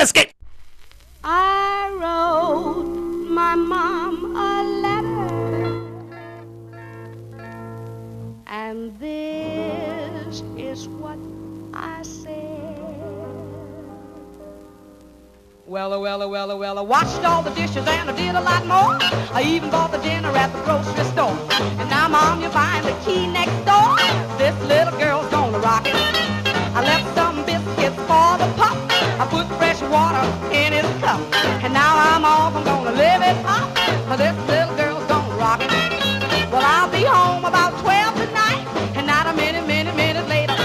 Escape! I wrote my mom a letter, and this is what I said. Well, oh, well, oh, well, well, I washed all the dishes and I did a lot more. I even bought the dinner at the grocery store. And now, Mom, you're buying the key next door. This little girl's gonna rock it. I left some biscuits for the pup. I put fresh water in his cup. And now I'm off, I'm gonna live it up. This little girl's gonna rock. Well, I'll be home about 12 tonight. And not a minute, minute, minute later.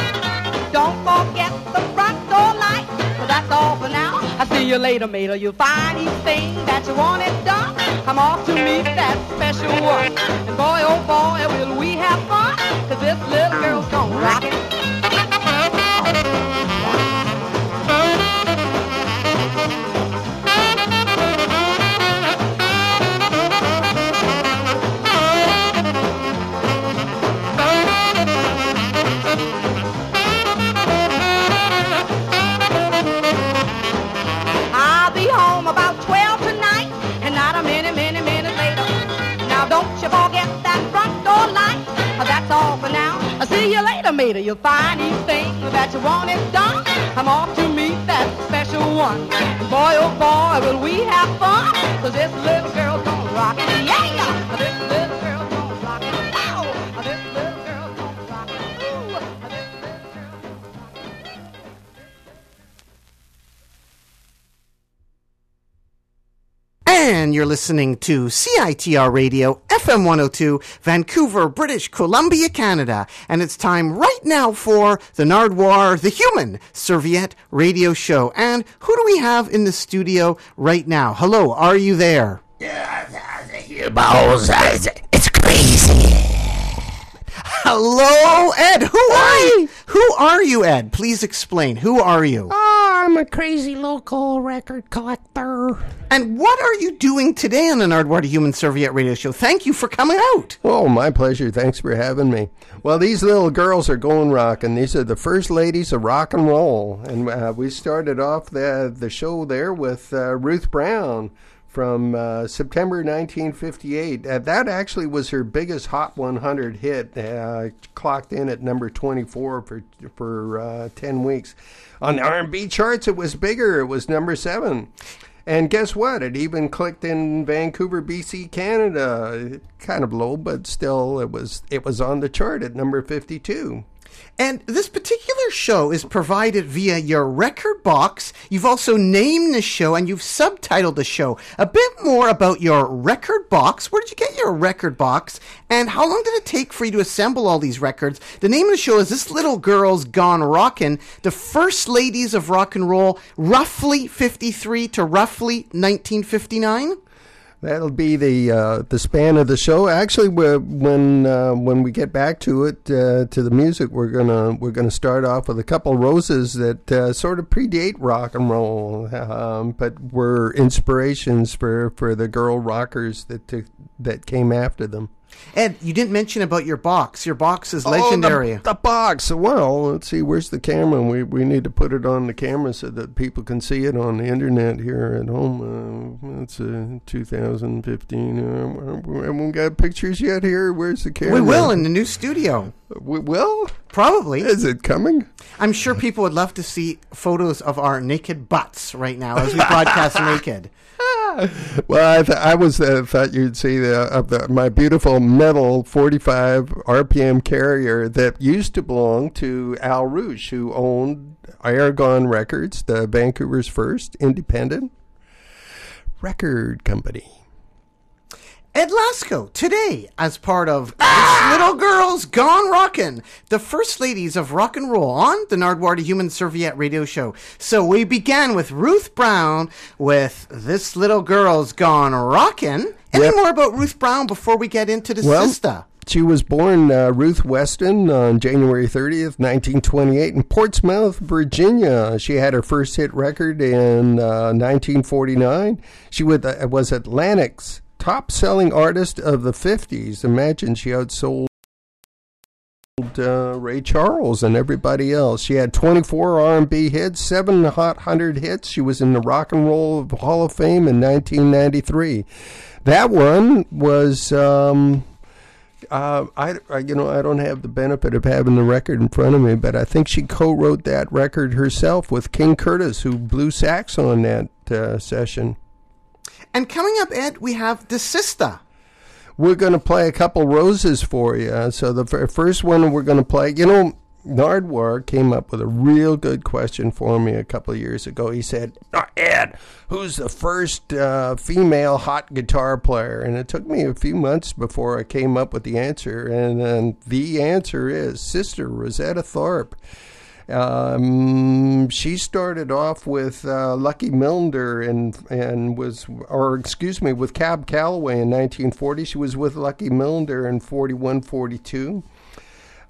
Don't forget the front door light. Well, that's all for now. I'll see you later, mater. You'll find each thing that you wanted done. I'm off to meet that special one. And boy, oh boy, will we have fun. Mater. You'll find each thing that you want it done. I'm off to meet that special one. Boy, oh boy, will we have fun. Cause this little girl's gonna rock. Yeah! This little You're listening to CITR Radio, FM 102, Vancouver, British Columbia, Canada. And it's time right now for the Nardwuar, the Human Serviette Radio Show. And who do we have in the studio right now? Hello, are you there? Hello, Ed. Who are you? Who are you, Ed? Please explain. Who are you? Oh, I'm a crazy local record collector. And what are you doing today on the Nardwuar, the Human Serviette Radio Show? Thank you for coming out. Oh, my pleasure. Thanks for having me. Well, these little girls are going rocking. These are the first ladies of rock and roll, and uh, we started off the the show there with uh, Ruth Brown from uh, September 1958. Uh, that actually was her biggest Hot 100 hit. Uh, clocked in at number 24 for for uh, 10 weeks. On the R&B charts, it was bigger. It was number seven. And guess what? It even clicked in Vancouver, BC, Canada. Kind of low, but still, it was it was on the chart at number 52. And this particular show is provided via your record box. You've also named the show and you've subtitled the show. A bit more about your record box. Where did you get your record box? And how long did it take for you to assemble all these records? The name of the show is This Little Girl's Gone Rockin', the first ladies of rock and roll, roughly 53 to roughly 1959. That'll be the uh, the span of the show. Actually, when uh, when we get back to it uh, to the music, we're gonna we're gonna start off with a couple roses that uh, sort of predate rock and roll, um, but were inspirations for, for the girl rockers that that came after them. Ed, you didn't mention about your box. Your box is legendary. Oh, the, the box. Well, let's see. Where's the camera? We we need to put it on the camera so that people can see it on the internet here at home. Uh, it's uh, 2015. Uh, we haven't got pictures yet here. Where's the camera? we will in the new studio. We will. Probably. Is it coming? I'm sure people would love to see photos of our naked butts right now as we broadcast naked. Well, I, th- I was uh, thought you'd see the, of the my beautiful metal 45 RPM carrier that used to belong to Al Rouge, who owned Aragon Records, the Vancouver's first independent record company. Ed Lasko, today, as part of This Little Girls Gone Rockin', the first ladies of rock and roll on the Nardwuar to Human Serviette radio show. So we began with Ruth Brown with This Little Girl's Gone Rockin'. Any Yep. more about Ruth Brown before we get into the Well, sister? She was born uh, Ruth Weston on January 30th, 1928, in Portsmouth, Virginia. She had her first hit record in uh, 1949. She was, uh, was Atlantic's top selling artist of the 50s. Imagine she outsold uh, Ray Charles and everybody else. She had 24 R&B hits, seven Hot 100 hits. She was in the Rock and Roll Hall of Fame in 1993. That one was. Um, uh, I, I, you know, I don't have the benefit of having the record in front of me, but I think she co-wrote that record herself with King Curtis, who blew sax on that uh, session. And coming up, Ed, we have the sister. We're going to play a couple roses for you. So the first one we're going to play, you know, Nardwuar came up with a real good question for me a couple years ago. He said, Ed, who's the first uh, female hot guitar player? And it took me a few months before I came up with the answer. And then the answer is Sister Rosetta Tharpe. Um, she started off with uh, Lucky Millinder and and was, or excuse me, with Cab Calloway in 1940. She was with Lucky Millinder in 41, 42.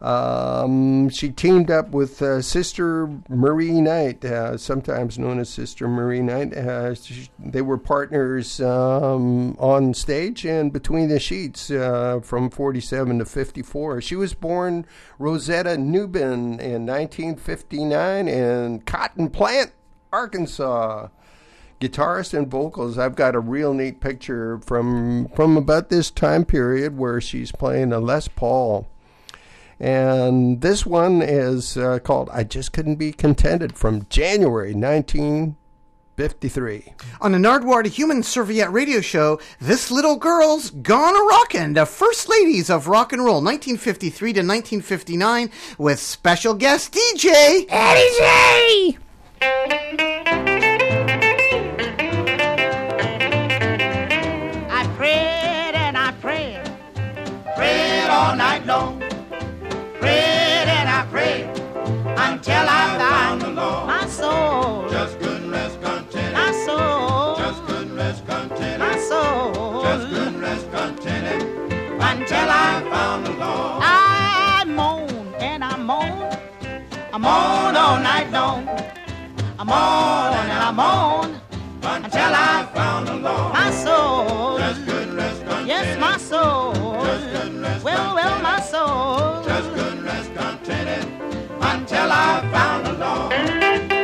Um, she teamed up with uh, Sister Marie Knight, uh, sometimes known as Sister Marie Knight. Uh, she, they were partners um, on stage and between the sheets uh, from 47 to 54. She was born Rosetta Nubin in 1959 in Cotton Plant, Arkansas guitarist and vocals. I've got a real neat picture from from about this time period where she's playing a Les Paul. And this one is uh, called I Just Couldn't Be Contented from January 1953. On the Nardwuar to Human Serviette radio show, this little girl's gone a rockin', the first ladies of rock and roll, 1953 to 1959, with special guest DJ Eddie J! The Lord. I moan and I moan. I moan all night long. I moan and I moan until I Found the Lord. my soul. Just couldn't rest contented. Yes, my soul. Just couldn't rest Well, well, my soul. Just couldn't rest contented until I found the Lord.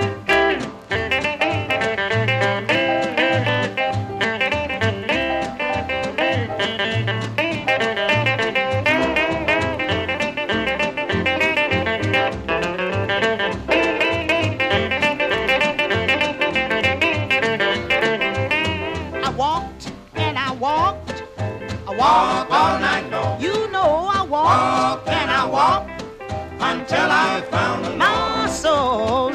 Until I found. My soul.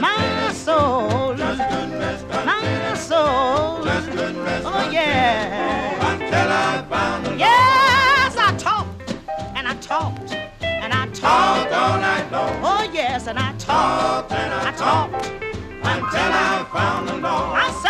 My soul. My soul. Oh, yeah. until I found the Yes, I talked and I talked and I Talked all night long. Oh, yes, and I talked. And I talked. until I found the Lord.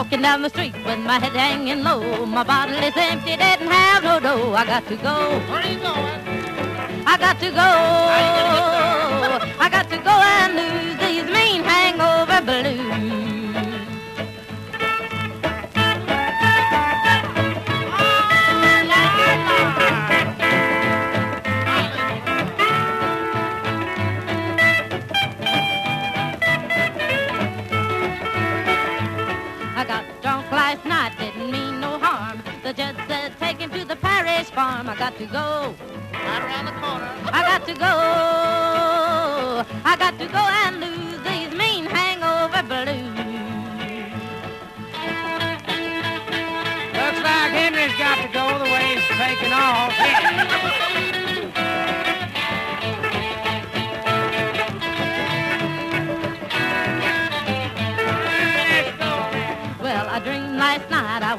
Walking down the street with my head hanging low. My bottle is empty, didn't have no dough. I got to go. Where are you going? I got to go. I got to go and lose these mean hangover blues. To go. Right around the corner. I got to go. I got to go and lose these mean hangover blues.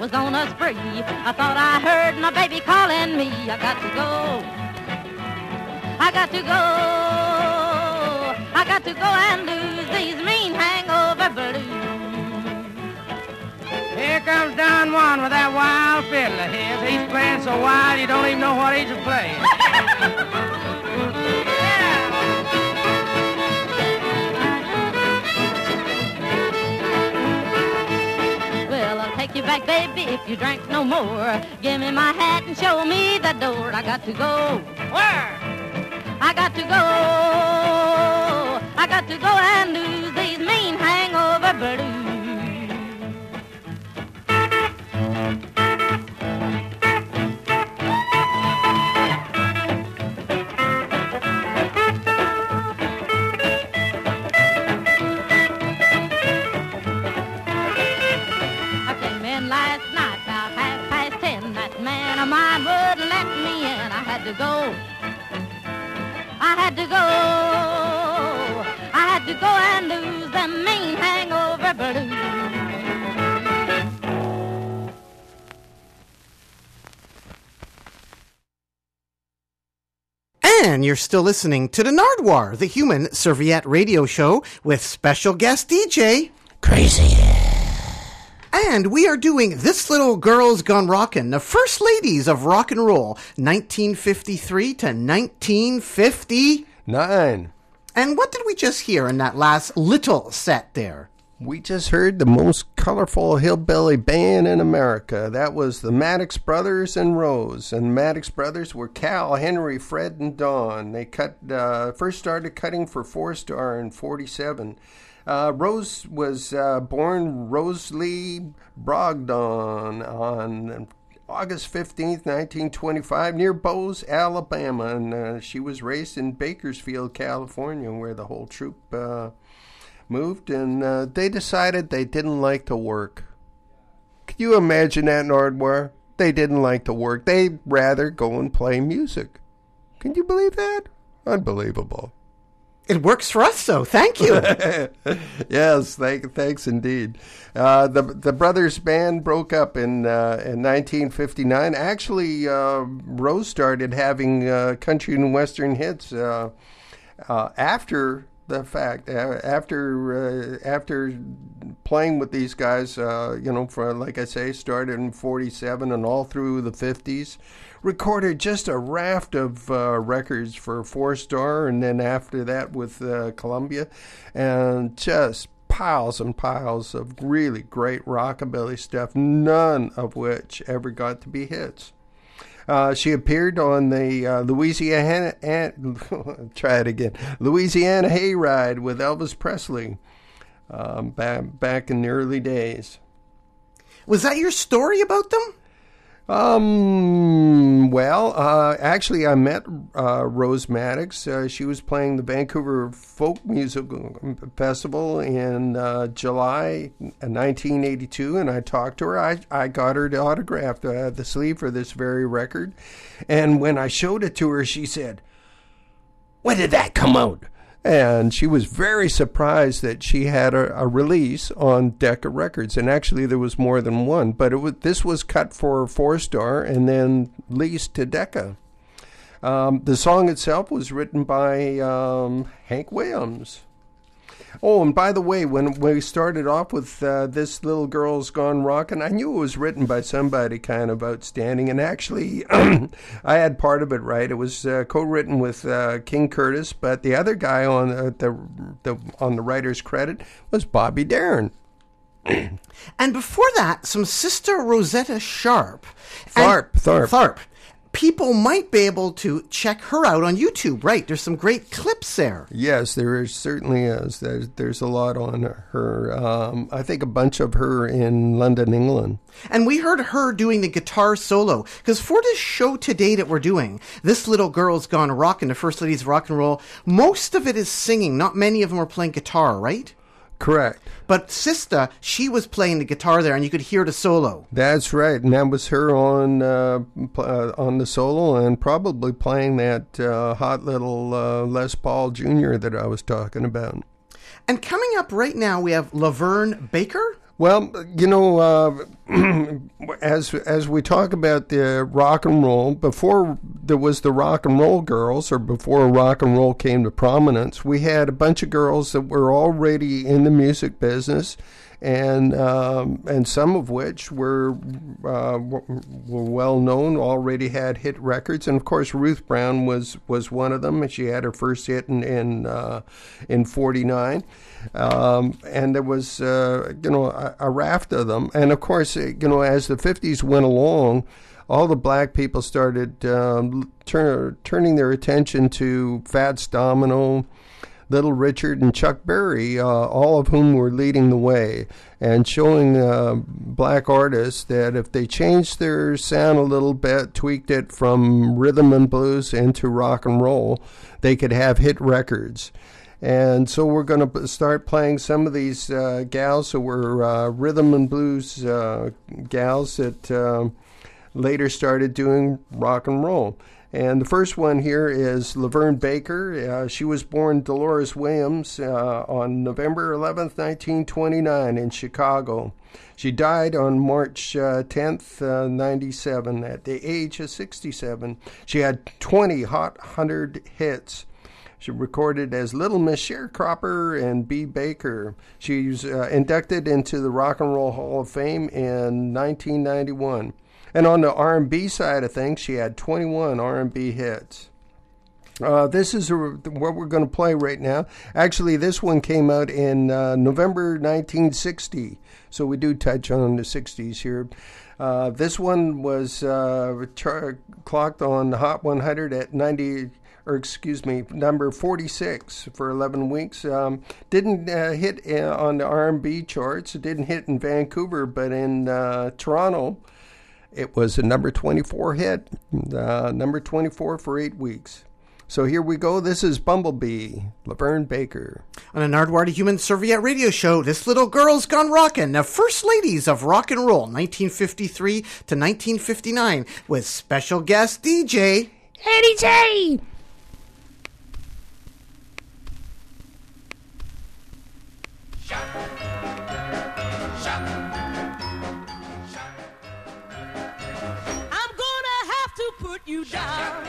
Was on a spree. I thought I heard my baby calling me. I got to go. I got to go. I got to go and lose these mean hangover blues. Here comes Don Juan with that wild fiddle of his. He's playing so wild you don't even know what he's playing. take you back, baby, if you drink no more. Give me my hat and show me the door. I got to go. Where? I got to go. I got to go and lose these mean hangover blues. And you're still listening to the Nardwuar, the human serviette radio show with special guest DJ. Crazy. And we are doing This Little Girl's Gone Rockin', the first ladies of rock and roll, 1953 to 1959. And what did we just hear in that last little set there? We just heard the most colorful hillbilly band in America. That was the Maddox Brothers and Rose. And Maddox Brothers were Cal, Henry, Fred, and Don. They cut uh, first started cutting for Four Star in '47. Uh, Rose was uh, born Rose Lee Brogdon on August 15th, 1925, near Boaz, Alabama. And uh, she was raised in Bakersfield, California, where the whole troop uh, moved. And uh, they decided they didn't like to work. Can you imagine that, Nardwuar? They didn't like to work. They'd rather go and play music. Can you believe that? Unbelievable. It works for us, so thank you. yes, thank, thanks indeed. Uh, the the brothers band broke up in uh, in 1959. Actually, uh, Rose started having uh, country and western hits uh, uh, after the fact. After uh, after playing with these guys, uh, you know, for like I say, started in '47 and all through the '50s. Recorded just a raft of uh, records for Four Star, and then after that with uh, Columbia, and just piles and piles of really great rockabilly stuff, none of which ever got to be hits. Uh, she appeared on the uh, Louisiana try it again Louisiana Hayride with Elvis Presley um, back back in the early days. Was that your story about them? Um. Well, uh, actually, I met uh, Rose Maddox. Uh, she was playing the Vancouver Folk Music Festival in uh, July 1982, and I talked to her. I, I got her to autograph uh, the sleeve for this very record, and when I showed it to her, she said, "When did that come out?" And she was very surprised that she had a, a release on Decca Records, and actually there was more than one. But was, this was cut for Four Star and then leased to Decca. Um, the song itself was written by um, Hank Williams. Oh, and by the way, when we started off with uh, this little girl's gone rockin', I knew it was written by somebody kind of outstanding, and actually, I had part of it right. It was uh, co-written with uh, King Curtis, but the other guy on the, the, the on the writer's credit was Bobby Darin. And before that, some Sister Rosetta Sharp. Tharp, Tharp. Tharp. People might be able to check her out on YouTube, right? There's some great clips there. Yes, there is, certainly is. There's, there's a lot on her. Um, I think a bunch of her in London, England. And we heard her doing the guitar solo. Because for this show today that we're doing, This Little Girl's Gone Rockin', the First Ladies of Rock and Roll, most of it is singing. Not many of them are playing guitar, right? Correct. But Sista, she was playing the guitar there, and you could hear the solo. That's right, and that was her on uh, uh, on the solo, and probably playing that uh, hot little uh, Les Paul Jr. that I was talking about. And coming up right now, we have LaVern Baker. Well, you know, uh, as as we talk about the rock and roll, before there was the rock and roll girls, or before rock and roll came to prominence, we had a bunch of girls that were already in the music business, and um, and some of which were uh, were well known, already had hit records, and of course Ruth Brown was was one of them, and she had her first hit in in uh, in '49. Um, and there was, uh, you know, a, a raft of them. And of course, you know, as the 50s went along, all the black people started um, turn, turning their attention to Fats Domino, Little Richard, and Chuck Berry, uh, all of whom were leading the way and showing uh, black artists that if they changed their sound a little bit, tweaked it from rhythm and blues into rock and roll, they could have hit records. And so we're going to start playing some of these uh, gals who were uh, rhythm and blues uh, gals that um, later started doing rock and roll. And the first one here is LaVern Baker. Uh, she was born Dolores Williams uh, on November 11th, 1929, in Chicago. She died on March uh, 10th, 97, at the age of 67. She had 20 Hot 100 hits. She recorded as Little Miss Sharecropper and Bea Baker. She was uh, inducted into the Rock and Roll Hall of Fame in 1991. And on the R&B side of things, she had 21 R&B hits. Uh, this is a, what we're going to play right now. Actually, this one came out in uh, November 1960, so we do touch on the 60s here. Uh, this one was uh, clocked on the Hot 100 at 90 or excuse me, number 46 for 11 weeks. Um, didn't uh, hit uh, on the R&B charts. It didn't hit in Vancouver, but in uh, Toronto, it was a number 24 hit, uh, number 24 for eight weeks. So here we go. This is Bumblebee, LaVern Baker. On a Nardwuar Human Serviette radio show, this little girl's gone rockin', the first ladies of rock and roll, 1953 to 1959, with special guest DJ Eddie J. I'm gonna have to put you down.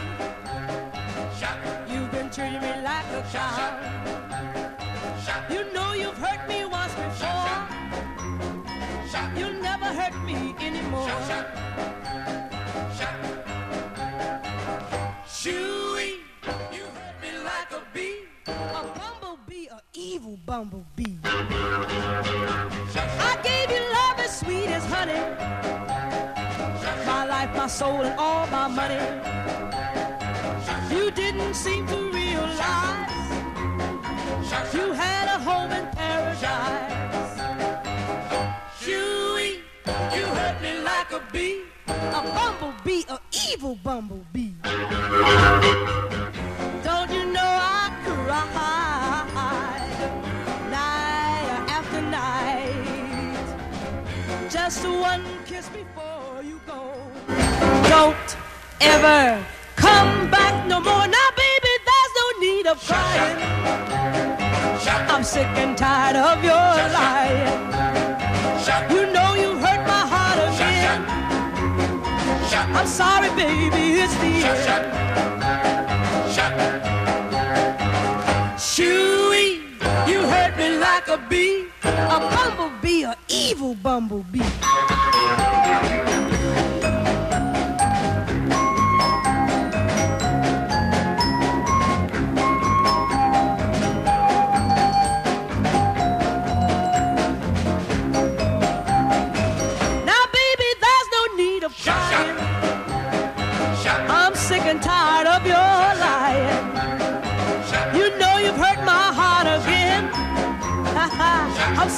You've been treating me like a child. You know you've hurt me once before. You'll never hurt me anymore. Bumblebee. I gave you love as sweet as honey my life, my soul, and all my money. You didn't seem to realize you had a home in paradise. Shooey, you hurt me like a bee, a bumblebee, a evil bumblebee. Don't you know I cried Just one kiss before you go. Don't ever come back no more. Now, baby, there's no need of crying. I'm sick and tired of your lying. You know you hurt my heart again. I'm sorry, baby, it's the end. Shooey, you hurt me like a bee, a bumblebee, a evil bumblebee.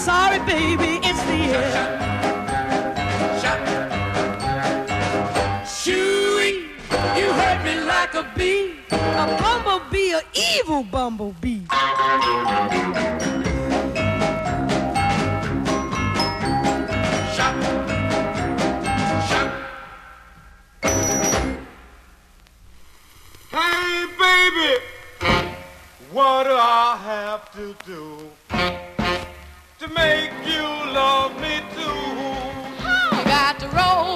Sorry, baby, it's the end. Shooey, you hurt me like a bee, a bumblebee, a evil bumblebee. Hey, baby, what do I have to do to make you love me too. I got to roll.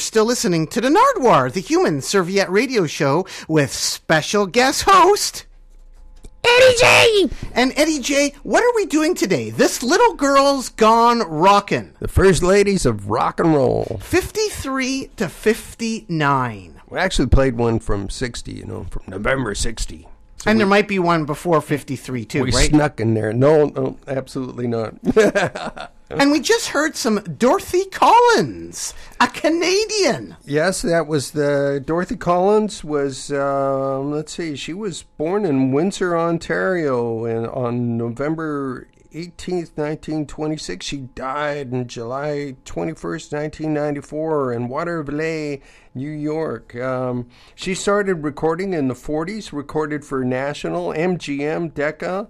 still listening to the Nardwuar, the human serviette radio show with special guest host. Eddie J! And Eddie J, what are we doing today? This little girl's gone rockin'. The first ladies of rock and roll. 53 to 59. We actually played one from 60, you know, from November 60. So and we, there might be one before 53, too, we right? snuck in there. No, no, absolutely not. and we just heard some Dorothy Collins, a Canadian. Yes, that was the Dorothy Collins was. Um, let's see, she was born in Windsor, Ontario, and on November eighteenth, nineteen twenty-six. She died on July twenty-first, nineteen ninety-four, in Watervliet, New York. Um, she started recording in the forties. Recorded for National, MGM, Decca.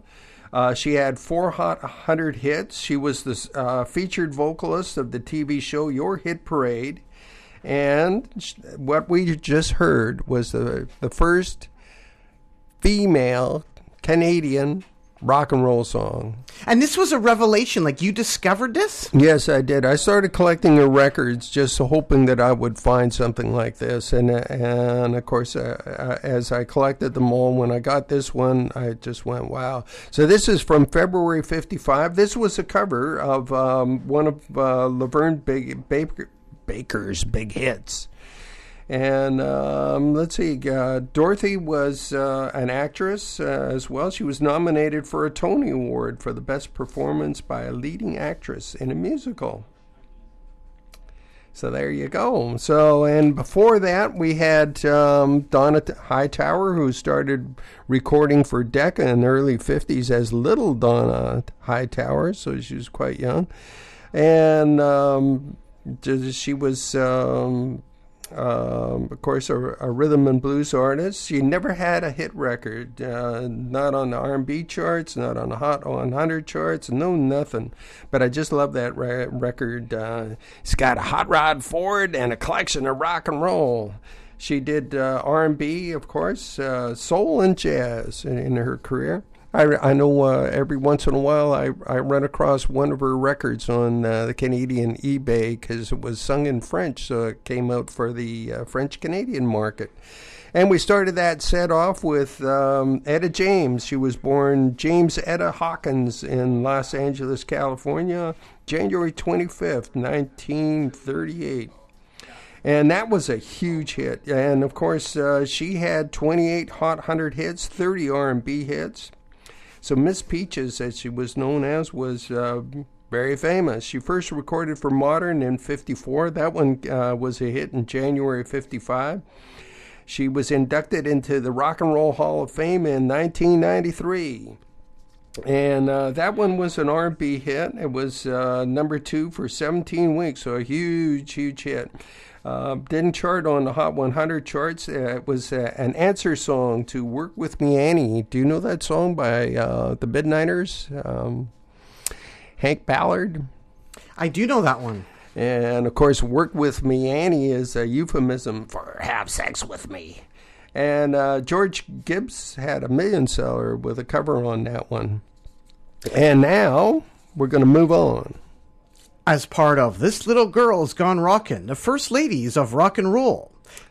Uh, she had four Hot 100 hits. She was the uh, featured vocalist of the TV show Your Hit Parade. And what we just heard was the, the first female Canadian rock and roll song. And this was a revelation. Like you discovered this? Yes, I did. I started collecting her records, just hoping that I would find something like this. And and of course, uh, uh, as I collected them all, when I got this one, I just went, "Wow!" So this is from February '55. This was a cover of um, one of uh, LaVern Big, Baker, Baker's big hits. And um, let's see, uh, Dorothy was uh, an actress uh, as well. She was nominated for a Tony Award for the best performance by a leading actress in a musical. So there you go. So, and before that, we had um, Donna Hightower, who started recording for Decca in the early 50s as Little Donna Hightower. So she was quite young. And um, she was. Um, um, of course, a, a, rhythm and blues artist. She never had a hit record, uh, not on the R&B charts, not on the Hot 100 charts, no nothing. But I just love that re- record. Uh, it's got a hot rod Ford and a collection of rock and roll. She did uh, R&B, of course, uh, soul and jazz in, in her career. I, I know uh, every once in a while I, I run across one of her records on uh, the Canadian eBay because it was sung in French, so it came out for the uh, French Canadian market. And we started that set off with um, Etta James. She was born Jamesetta Hawkins in Los Angeles, California, January 25th, 1938 and that was a huge hit. And of course, uh, she had 28 Hot 100 hits, 30 R&B hits. So Miss Peaches, as she was known as, was uh, very famous. She first recorded for Modern in '54. That one uh, was a hit in January '55. She was inducted into the Rock and Roll Hall of Fame in 1993. And uh, that one was an R&B hit. It was uh, number two for 17 weeks, so a huge, huge hit. Uh, didn't chart on the Hot 100 charts. Uh, it was uh, an answer song to "Work with Me, Annie." Do you know that song by uh, the Midnighters? Um, Hank Ballard. I do know that one. And of course, "Work with Me, Annie" is a euphemism for "have sex with me." And uh, Georgia Gibbs had a million seller with a cover on that one. And now we're going to move on as part of This Little Girl's Gone Rockin', the First Ladies of Rock and Roll.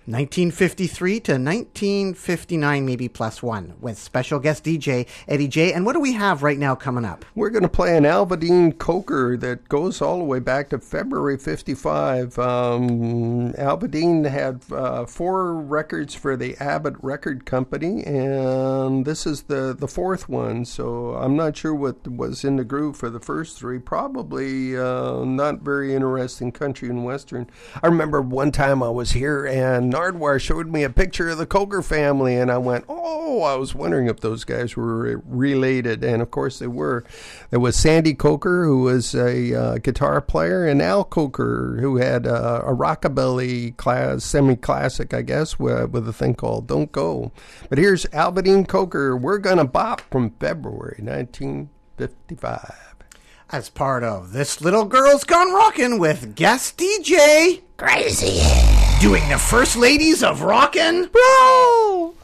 1953 to 1959, maybe plus one, with special guest DJ Eddie J. And what do we have right now coming up? We're going to play an Alvadean Coker that goes all the way back to February 55. Um, had uh, four records for the Abbott Record Company, and this is the, the fourth one. So I'm not sure what was in the groove for the first three. Probably uh, not very interesting country and western. I remember one time I was here and Nardwuar showed me a picture of the Coker family, and I went, "Oh, I was wondering if those guys were related." And of course, they were. There was Sandy Coker, who was a uh, guitar player, and Al Coker, who had uh, a rockabilly class, semi-classic, I guess, with, with a thing called "Don't Go." But here's Alvadean Coker. We're gonna bop from February 1955 as part of This Little Girl's Gone Rockin' with guest DJ Crazy. Doing the First Ladies of Rockin' Roll.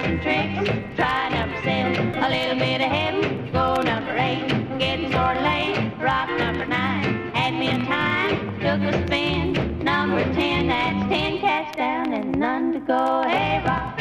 some tricks, try number sales, a little bit of ahead, go number eight, getting sort of late, rock number nine, had me a time, took a spin, number ten, that's ten cats down and none to go, hey rock.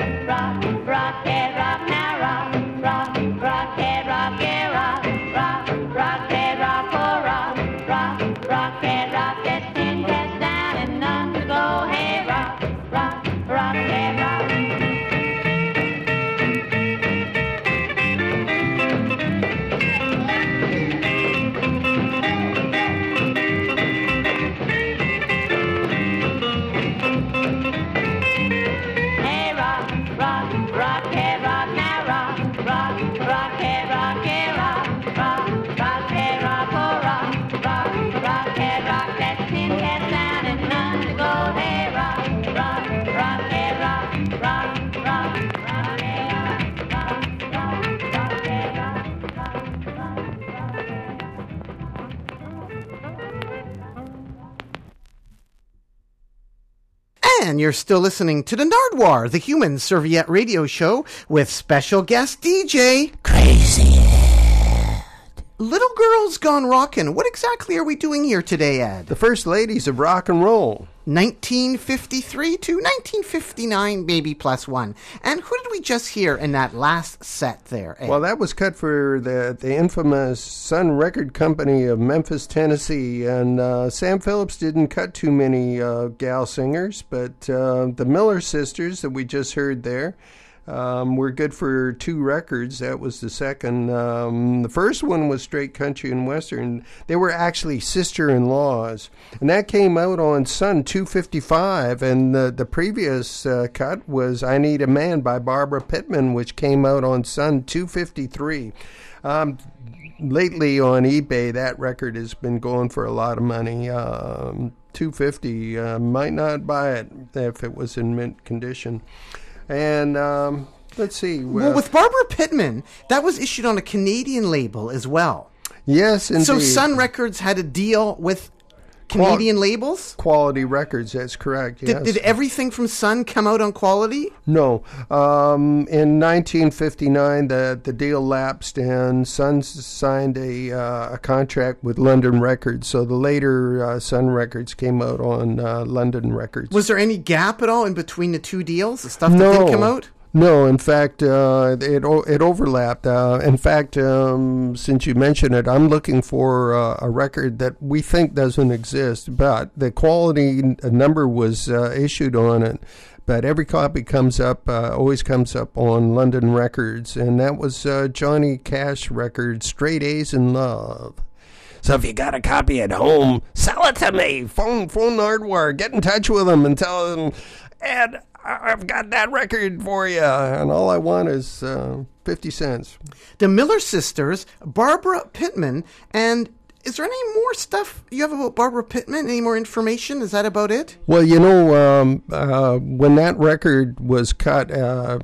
you're still listening to the Nardwuar, the human serviette radio show with special guest DJ Crazy. Little Girls Gone Rockin'. What exactly are we doing here today, Ed? The first ladies of rock and roll. 1953 to 1959, maybe plus one. And who did we just hear in that last set there? Ed? Well, that was cut for the the infamous Sun Record Company of Memphis, Tennessee, and uh, Sam Phillips didn't cut too many uh, gal singers, but uh, the Miller sisters that we just heard there. Um, were good for two records. That was the second. Um, the first one was straight country and western. They were actually sister-in-laws, and that came out on Sun 255. And the the previous uh, cut was "I Need a Man" by Barbara Pittman, which came out on Sun 253. Um, lately on eBay, that record has been going for a lot of money. Um, 250 uh, might not buy it if it was in mint condition. And um, let's see. well, with Barbara Pittman, that was issued on a Canadian label as well. yes, indeed. So Sun Records had a deal with Canadian labels? quality records. That's correct. Yes. Did, did everything from Sun come out on quality? No. Um, in 1959, the, the deal lapsed, and Sun signed a, uh, a contract with London Records. So the later uh, Sun Records came out on uh, London Records. Was there any gap at all in between the two deals? The stuff that no. didn't come out? No, in fact, uh, it it overlapped. Uh, in fact, um, since you mentioned it, I'm looking for uh, a record that we think doesn't exist, but the quality number was uh, issued on it. But every copy comes up, uh, always comes up on London Records, and that was uh, Johnny Cash record, "Straight A's in Love." So if you got a copy at home, sell it to me. Phone phone hardware. Get in touch with them and tell them, Ed, I've got that record for you. And all I want is uh, fifty cents. The Miller sisters, Barbara Pittman, and is there any more stuff you have about Barbara Pittman? Any more information? Is that about it? Well, you know, um, uh, when that record was cut, uh,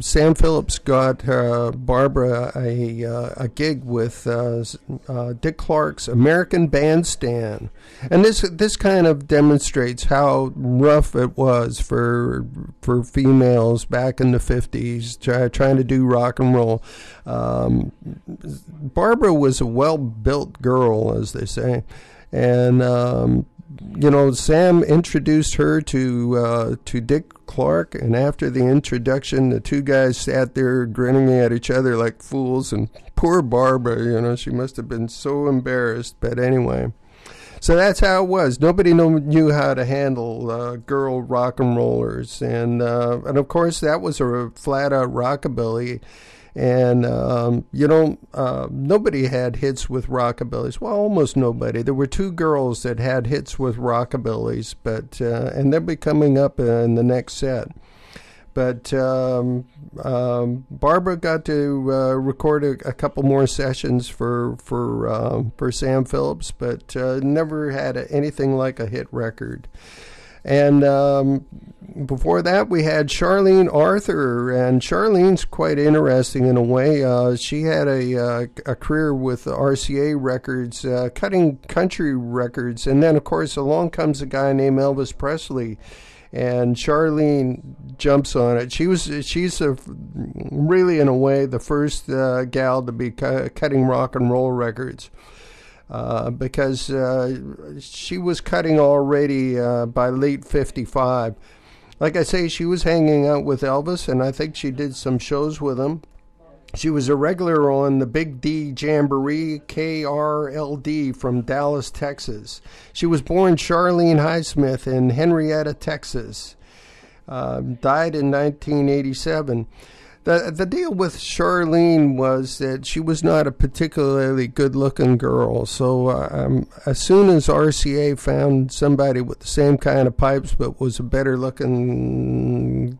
Sam Phillips got uh, Barbara a, uh, a gig with uh, uh, Dick Clark's American Bandstand, and this this kind of demonstrates how rough it was for for females back in the fifties try, trying to do rock and roll. Um, Barbara was a well built girl, as they say, and um, you know Sam introduced her to uh, to Dick Clark, and after the introduction, the two guys sat there grinning at each other like fools. And poor Barbara, you know, she must have been so embarrassed. But anyway. So that's how it was. Nobody knew, knew how to handle uh, girl rock and rollers, and uh, and of course that was a flat out rockabilly, and um, you know uh, nobody had hits with rockabillys. Well, almost nobody. There were two girls that had hits with rockabillys, but uh, and they'll be coming up in the next set. But um, um, Barbara got to uh, record a, a couple more sessions for for um, for Sam Phillips, but uh, never had a, anything like a hit record. And um, before that, we had Charline Arthur, and Charline's quite interesting in a way. Uh, she had a uh, a career with RCA Records, uh, cutting country records, and then of course along comes a guy named Elvis Presley and Charline jumps on it. She was she's a, really in a way the first uh, gal to be cu- cutting rock and roll records. Uh, because uh, she was cutting already uh, by late 55. Like I say, she was hanging out with Elvis, and I think she did some shows with him. She was a regular on the Big D Jamboree KRLD from Dallas, Texas. She was born Charline Highsmith in Henrietta, Texas. Uh, died in 1987. The, the deal with Charline was that she was not a particularly good looking girl. So, uh, um, as soon as RCA found somebody with the same kind of pipes but was a better looking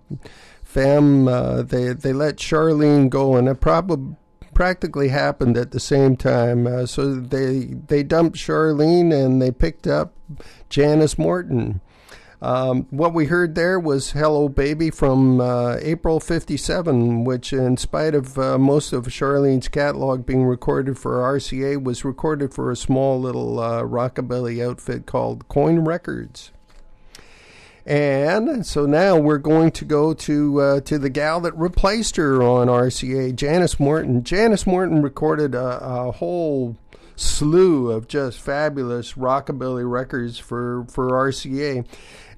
femme, uh, they, they let Charline go, and it probably practically happened at the same time. Uh, so they they dumped Charline and they picked up Janis Martin. Um, what we heard there was "Hello Baby" from uh, April '57, which, in spite of uh, most of Charline's catalog being recorded for RCA, was recorded for a small little uh, rockabilly outfit called Coin Records. And so now we're going to go to uh, to the gal that replaced her on RCA, Janis Martin. Janis Martin recorded a, a whole slew of just fabulous rockabilly records for for RCA.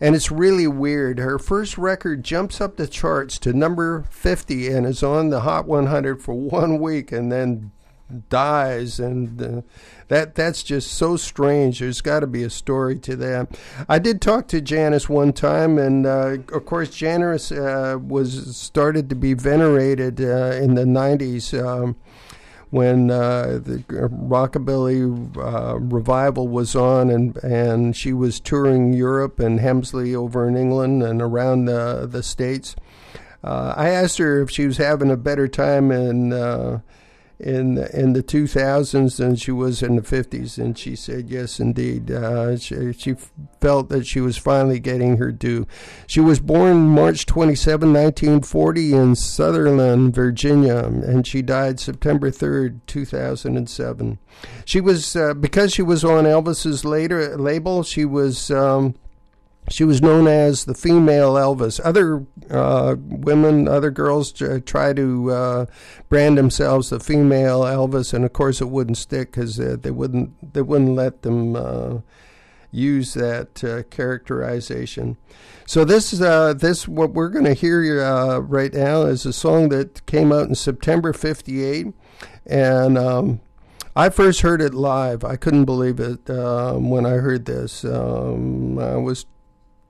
And it's really weird. Her first record jumps up the charts to number 50 and is on the Hot 100 for one week and then dies and uh, that that's just so strange there's got to be a story to that i did talk to janis one time and uh, of course janis uh, was started to be venerated uh, in the 90s um, when uh, the rockabilly uh, revival was on and and she was touring Europe and Hemsby over in England and around the the states. Uh, I asked her if she was having a better time in uh, in in the 2000s than she was in the 50s, and she said yes, indeed. Uh, she, she felt that she was finally getting her due. She was born March 27, 1940, in Sutherlin, Virginia, and she died September 3rd, 2007. She was uh, because she was on Elvis's later label. She was. Um, she was known as the female Elvis. Other uh, women, other girls try to uh, brand themselves the female Elvis, and of course it wouldn't stick because uh, they wouldn't they wouldn't let them uh, use that uh, characterization. So this is uh, this what we're going to hear right now is a song that came out in September '58, and. Um, I first heard it live. I couldn't believe it um, when I heard this. Um, I was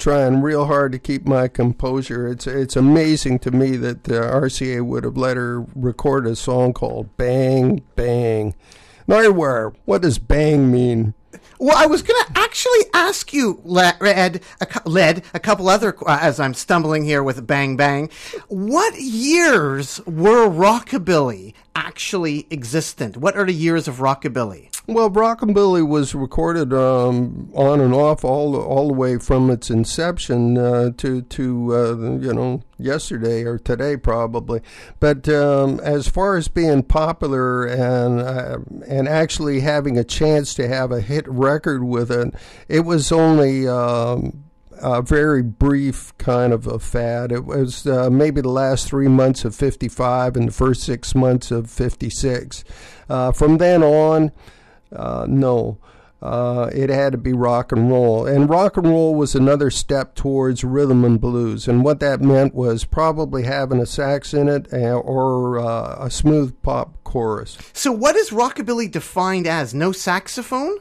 trying real hard to keep my composure. It's it's amazing to me that the RCA would have let her record a song called "Bang Bang." Nardwuar, what does "bang" mean? Well, I was going to actually ask you, Ed, a, Led, a couple other, uh, as I'm stumbling here with Bang Bang. What years were rockabilly actually existent? What are the years of rockabilly? Well, Rockabilly was recorded um, on and off all all the way from its inception uh, to to uh, you know yesterday or today probably. But um, as far as being popular and uh, and actually having a chance to have a hit record with it, it was only. Um, a very brief kind of a fad. It was uh, maybe the last three months of 55 and the first six months of 56. Uh, from then on, uh, no. Uh, it had to be rock and roll. And rock and roll was another step towards rhythm and blues. And what that meant was probably having a sax in it uh, or uh, a smooth pop chorus. So, what is rockabilly defined as? No saxophone?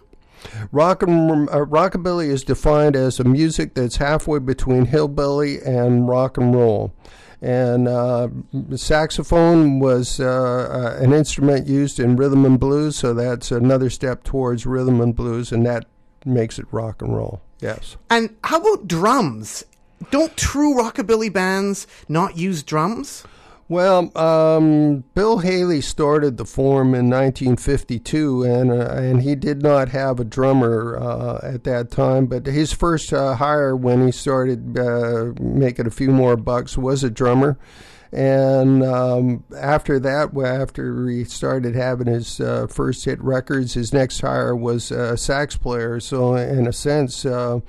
Rock and uh, rockabilly is defined as a music that's halfway between hillbilly and rock and roll and uh, saxophone was uh, uh, an instrument used in rhythm and blues, so that's another step towards rhythm and blues, and that makes it rock and roll. Yes. And how about drums? Don't true rockabilly bands not use drums? Well, um, Bill Haley started the form in 1952, and uh, and he did not have a drummer uh, at that time. But his first uh, hire when he started uh, making a few more bucks was a drummer. And um, after that, after he started having his uh, first hit records, his next hire was a sax player. So, in a sense, uh,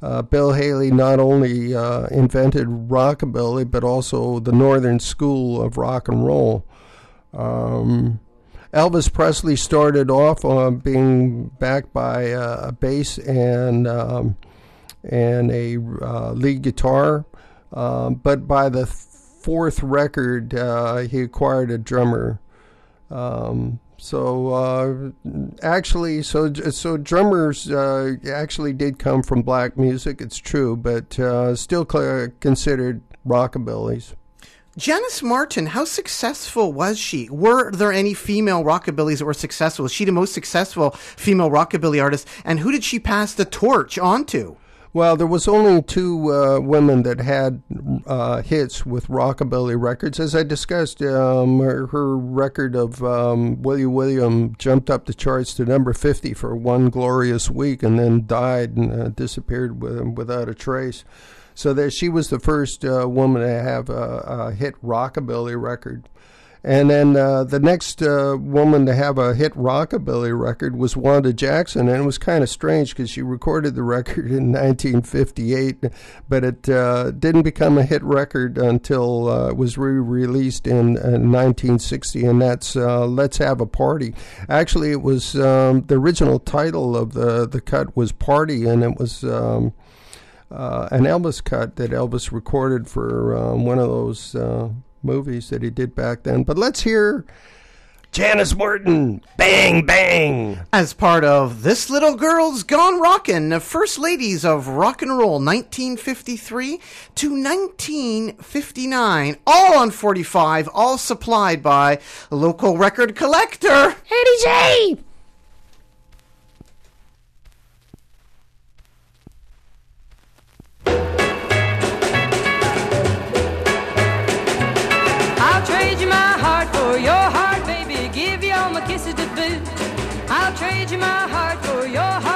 uh, Bill Haley not only uh, invented rockabilly, but also the northern school of rock and roll. Um, Elvis Presley started off on being backed by uh, a bass and um, and a uh, lead guitar, um, but by the fourth record, uh, he acquired a drummer. Um, so uh, actually, so so drummers uh, actually did come from black music. It's true, but uh, still considered rockabillys. Janis Martin, how successful was she? Were there any female rockabillys that were successful? Was she the most successful female rockabilly artist? And who did she pass the torch on to? Well, there was only two uh, women that had uh, hits with rockabilly records. As I discussed, um, her, her, record of um, Will You, Willyum jumped up the charts to number 50 for one glorious week and then died and uh, disappeared with, without a trace. So that she was the first uh, woman to have a, a hit rockabilly record. And then uh, the next uh, woman to have a hit rockabilly record was Wanda Jackson, and it was kind of strange because she recorded the record in 1958, but it uh, didn't become a hit record until uh, it was re-released in, in 1960, and that's uh, "Let's Have a Party." Actually, it was um, the original title of the the cut was "Party," and it was. Um, uh, an Elvis cut that Elvis recorded for um, one of those uh, movies that he did back then. But let's hear Janis Martin, Bang Bang. As part of This Little Girl's Gone Rockin', the First Ladies of Rock and Roll 1953 to 1959. All on 45, all supplied by local record collector. Eddie J. my heart for your heart, baby. Give you all my kisses to boot. I'll trade you my heart for your heart,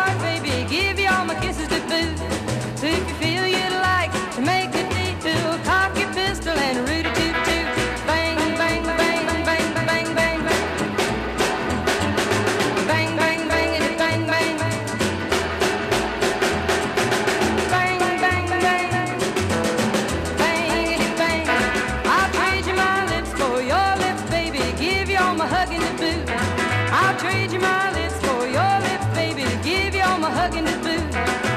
Give you all my hugging. I'll trade you my lips for your lips, baby. Give you all my hugging to boot. So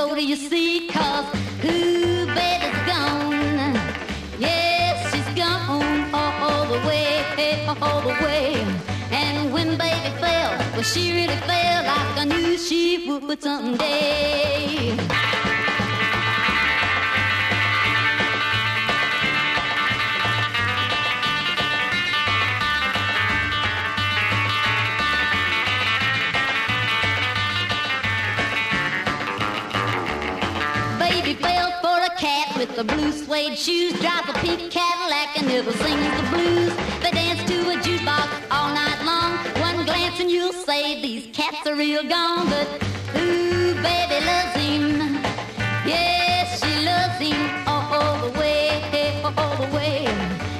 go to your seat. Cause who baby's gone? Yes, she's gone all the way, all the way. And when baby fell, well, she really fell like I knew she would someday. With the blue suede shoes, drives a pink Cadillac and never sings the blues. They dance to a jukebox all night long. One glance and you'll say these cats are real gone. But ooh, baby loves him. Yes, she loves him all the way, all the way.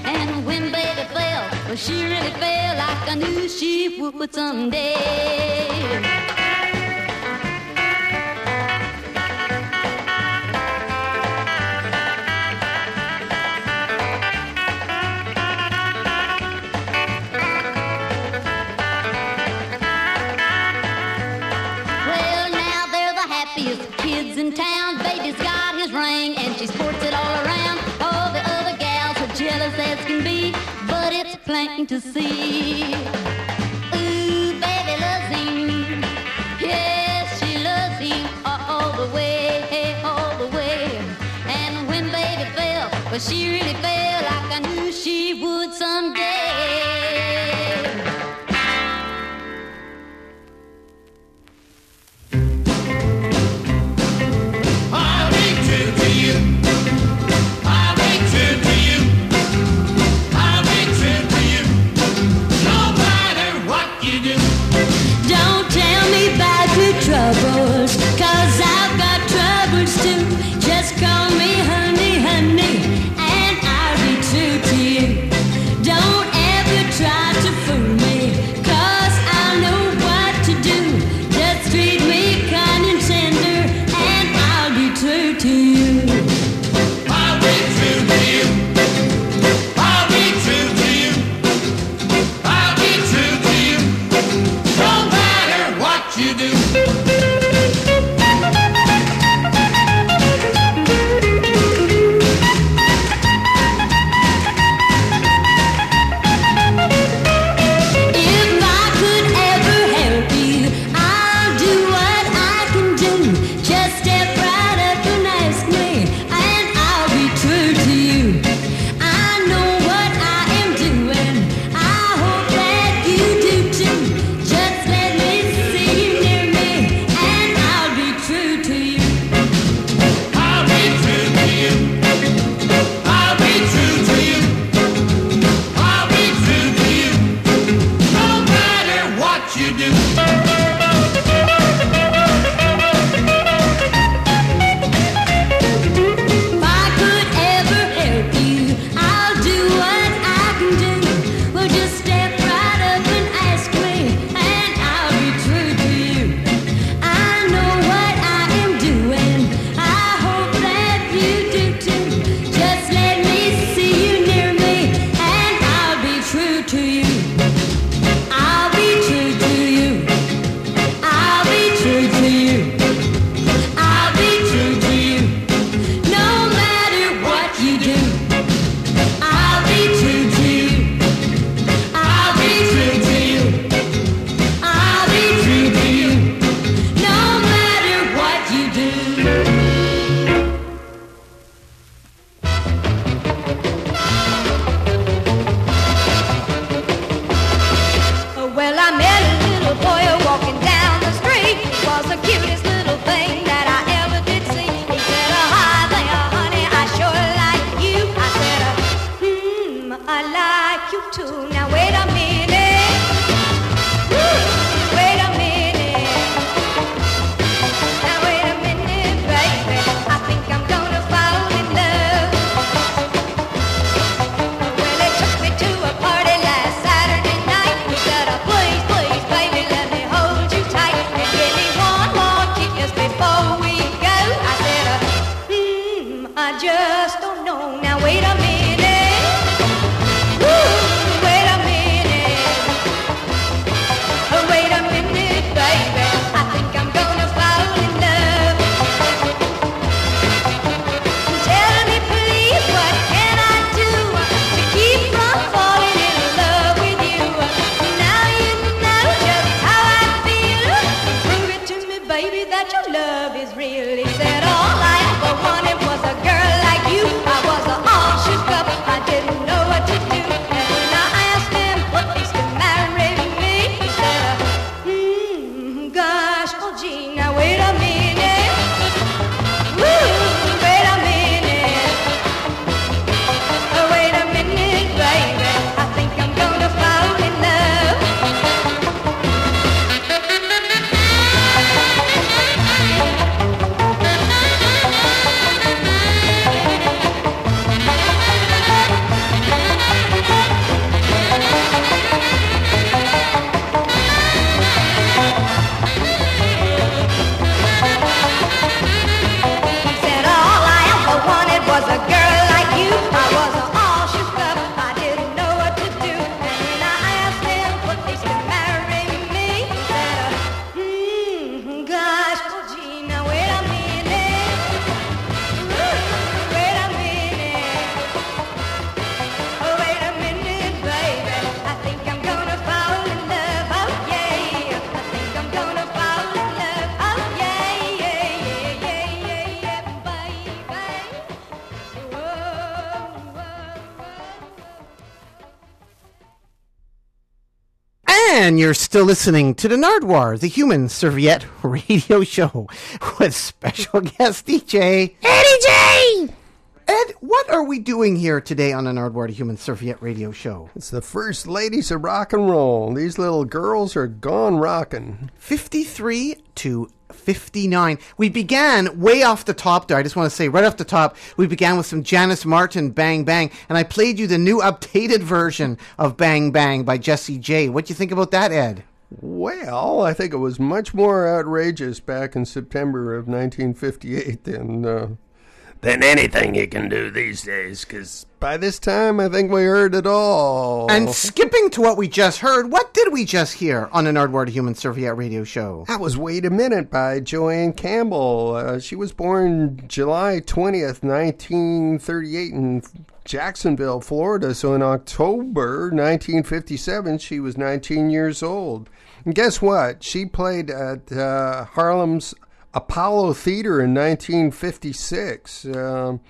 And when baby fell, well, she really fell like I knew she would someday. To see. Ooh, baby loves him. Yes, she loves him all the way, all the way. And when baby fell, well, she really fell like I knew she would someday. still listening to the Nardwuar, the human serviette radio show with special guest DJ, Eddie J! What are we doing here today on an Nardwuar to Human Serviette radio show? It's the first ladies of rock and roll. These little girls are gone rockin'. 53 to 59. We began way off the top there. I just want to say right off the top, we began with some Janis Martin Bang Bang, and I played you the new updated version of Bang Bang by Jessie J. What do you think about that, Ed? Well, I think it was much more outrageous back in September of 1958 than. Uh than anything you can do these days. Because by this time, I think we heard it all. And skipping to what we just heard, what did we just hear on an Nardwuar Human Serviette radio show? That was Wait a Minute by Jo Ann Campbell. Uh, she was born July 20th, 1938 in Jacksonville, Florida. So in October 1957, she was 19 years old. And guess what? She played at uh, Harlem's Apollo Theater in 1956. Um,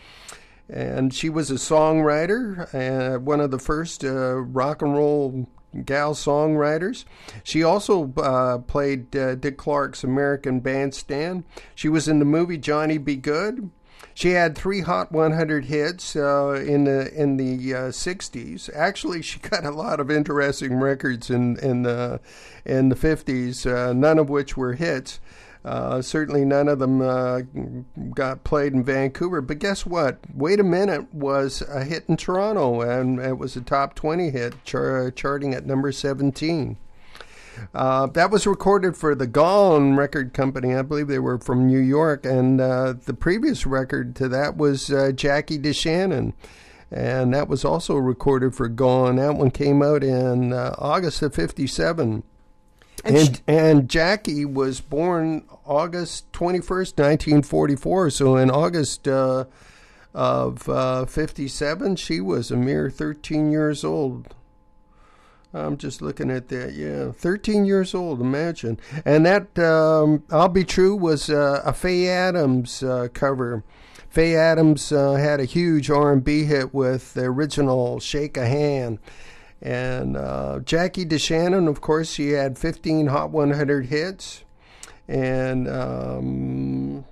and she was a songwriter, uh, one of the first uh, rock and roll gal songwriters. She also uh, played uh, Dick Clark's American Bandstand. She was in the movie Johnny Be Good. She had three Hot 100 hits uh, in the in the uh, 60s. Actually, she got a lot of interesting records in in the in the 50s, uh, none of which were hits. Uh, certainly, none of them uh, got played in Vancouver. But guess what? Wait a minute was a hit in Toronto, and it was a top 20 hit, char- charting at number 17. Uh, that was recorded for the Gone Record Company. I believe they were from New York. And uh, the previous record to that was uh, Jackie DeShannon. And that was also recorded for Gone. That one came out in uh, August of 57. And, and, Jackie was born August 21st, 1944. So in August uh, of uh, 57, she was a mere 13 years old. I'm just looking at that. Yeah, 13 years old. Imagine. And that um, "I'll Be True" was uh, a Faye Adams uh, cover. Faye Adams uh, had a huge R&B hit with the original "Shake a Hand," and uh, Jackie DeShannon, of course, she had 15 Hot 100 hits, and um,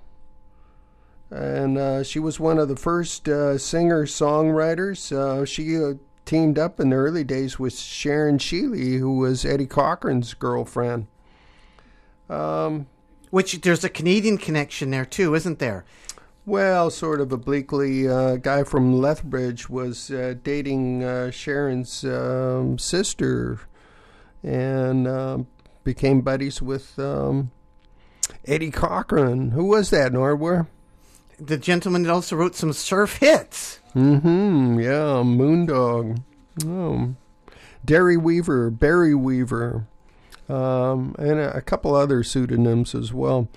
and uh, she was one of the first uh, singer songwriters. she teamed up in the early days with Sharon Sheeley, who was Eddie Cochran's girlfriend. Um, Which there's a Canadian connection there too, isn't there? Well, sort of obliquely. A uh, guy from Lethbridge was uh, dating uh, Sharon's um, sister and um, became buddies with um, Eddie Cochran. Who was that, Nardwuar? The gentleman that also wrote some surf hits. Mm-hmm. Yeah, Moondog. Oh. Derry Weaver, Barry Weaver, um, and a, a, couple other pseudonyms as well.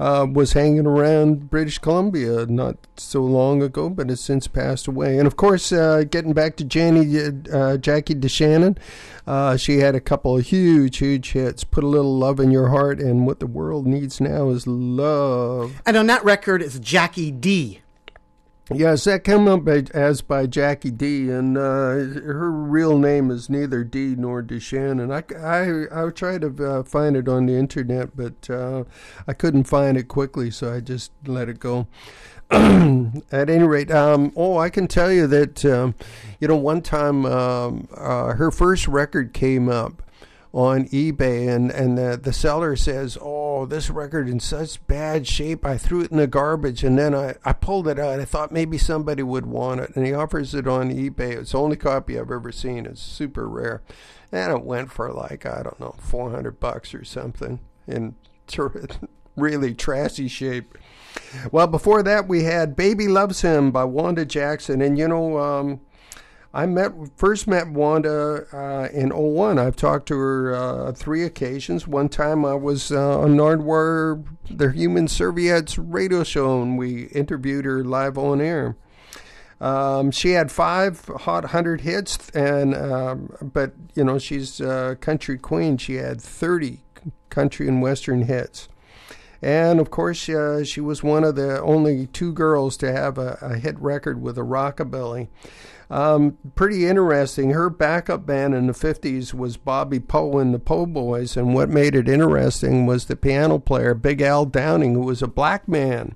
Uh, was hanging around British Columbia not so long ago, but has since passed away. And of course, uh, getting back to Jenny, uh, Jackie DeShannon, uh, she had a couple of huge, huge hits. Put a little love in your heart, and what the world needs now is love. And on that record is Jackie D. Yes, that came up as by Jackie D, and uh, her real name is neither D nor DeShannon. I, I, I tried to uh, find it on the internet, but uh, I couldn't find it quickly, so I just let it go. At any rate, um, oh, I can tell you that, um, you know, one time um, uh, her first record came up, on eBay, and and the, the seller says, "Oh, this record in such bad shape. I threw it in the garbage, and then I I pulled it out. I thought maybe somebody would want it, and he offers it on eBay. It's the only copy I've ever seen. It's super rare, and it went for like I don't know, four hundred bucks or something in really trashy shape." Well, before that, we had "Baby Loves Him" by Wanda Jackson, and you know. Um, I met first met Wanda uh, in 01. I've talked to her uh, three occasions. One time I was uh, on Nardwuar, the Human Serviettes radio show, and we interviewed her live on air. Um, she had five hot hundred hits, and um, but you know she's a country queen. She had thirty country and western hits. And of course, uh, she was one of the only two girls to have a, a hit record with a rockabilly. Um, pretty interesting. Her backup band in the 50s was Bobby Poe and the Poe Boys, and what made it interesting was the piano player, Big Al Downing, who was a black man.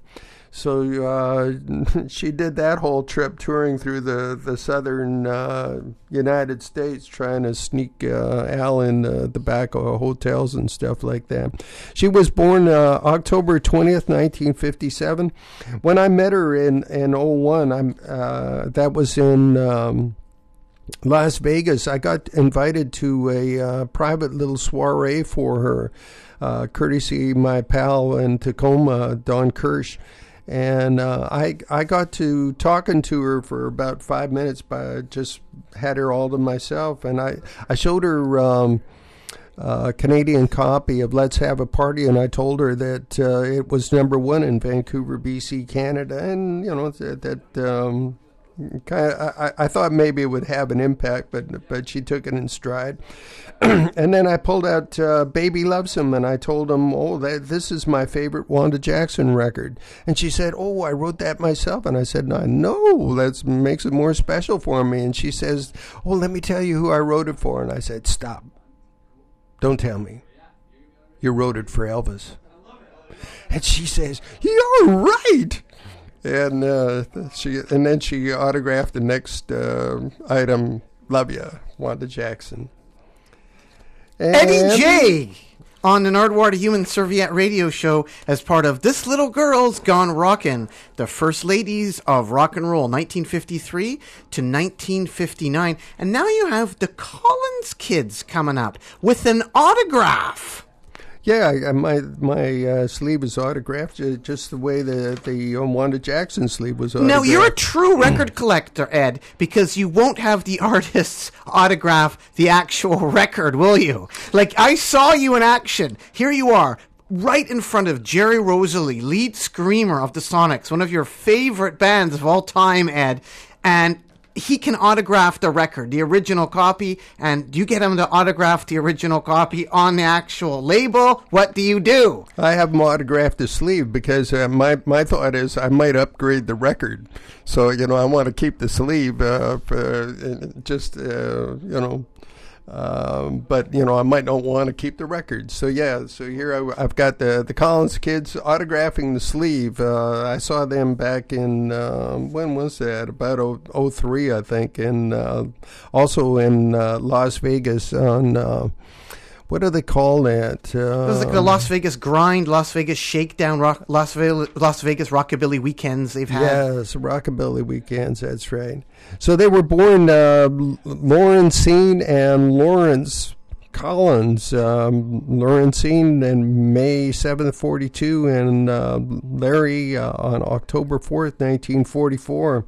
So uh, she did that whole trip touring through the the southern uh, United States, trying to sneak uh, Al in uh, the back of hotels and stuff like that. She was born uh, October twentieth, nineteen fifty seven. When I met her in in 01, I'm uh, that was in. Um, Las Vegas. I got invited to a uh, private little soiree for her, uh, courtesy my pal in Tacoma, Don Kirsch. And uh, I I got to talking to her for about five minutes, but I just had her all to myself, and I I showed her um, a Canadian copy of Let's Have a Party, and I told her that uh, it was number one in Vancouver, BC, Canada, and you know that, that um, kind of, I, I thought maybe it would have an impact, but but she took it in stride. and then I pulled out uh, "Baby Loves Him," and I told him, "Oh, that, this is my favorite Wanda Jackson record." And she said, "Oh, I wrote that myself." And I said, "No, no, that makes it more special for me." And she says, "Oh, let me tell you who I wrote it for." And I said, "Stop! Don't tell me. You wrote it for Elvis." And she says, "You're right." And uh, she and then she autographed the next uh, item. Love ya, Wanda Jackson. And- Eddie J on the Nardwuar Human Serviette radio show as part of This Little Girl's Gone Rockin', the first ladies of rock and roll, 1953 to 1959. And now you have the Collins kids coming up with an autograph. Yeah, I- my my uh, sleeve is autographed ju- just the way the the um, Wanda Jackson sleeve was autographed. Now you're a true record collector, Ed, because you won't have the artists autograph the actual record, will you? Like I saw you in action. Here you are. Right in front of Gerry Roslie, lead screamer of the Sonics, one of your favorite bands of all time, Ed. And he can autograph the record, the original copy, and you get him to autograph the original copy on the actual label. What do you do? I have him autograph the sleeve because uh, my my thought is I might upgrade the record, so you know I want to keep the sleeve uh, for uh, just uh, you know. Um, but you know, I might not want to keep the record. So yeah, so here I, I've got the the Collins kids autographing the sleeve. Uh, I saw them back in um, when was that? About oh, 03, I think, and uh, also in uh, Las Vegas on uh, what do they call that? Uh, It was like the Las Vegas grind, Las Vegas shakedown, rock, Las, Vegas, Las Vegas rockabilly weekends they've had. Yes, Rockabilly Weekends. That's right. So they were born uh, L- and Lawrence Collins. Um, Lawrencine in May seventh, forty two, and uh, Larry uh, on October fourth, nineteen forty four.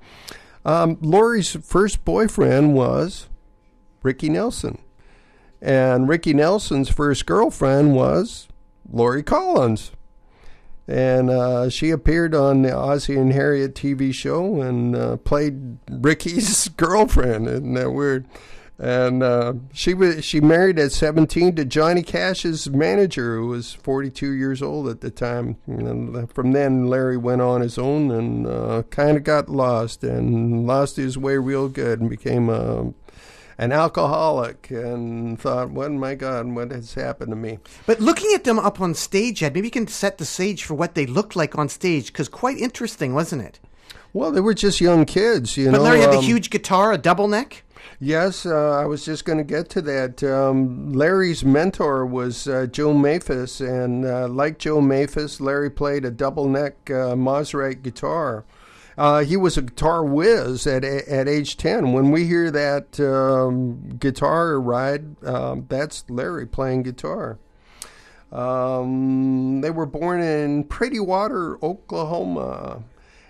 Um, Lorrie's first boyfriend was Ricky Nelson, and Ricky Nelson's first girlfriend was Lorrie Collins and uh, she appeared on the Ozzie and Harriet TV show and uh, played Ricky's girlfriend. Isn't that weird? And uh, she was she married at 17 to Johnny Cash's manager, who was 42 years old at the time. And from then, Larry went on his own and uh, kind of got lost and lost his way real good and became a an alcoholic and thought, "What my God, what has happened to me?" But looking at them up on stage, Ed, maybe you can set the stage for what they looked like on stage, because quite interesting, wasn't it? Well, they were just young kids, you But know. But Larry had the um, huge guitar, a double neck. Yes, uh, I was just going to get to that. Um, Larry's mentor was uh, Joe Maphis, and uh, like Joe Maphis, Larry played a double neck uh, Mosrite guitar. Uh, he was a guitar whiz at at age ten. When we hear that um, guitar ride, um, that's Larry playing guitar. Um, they were born in Pretty Water, Oklahoma,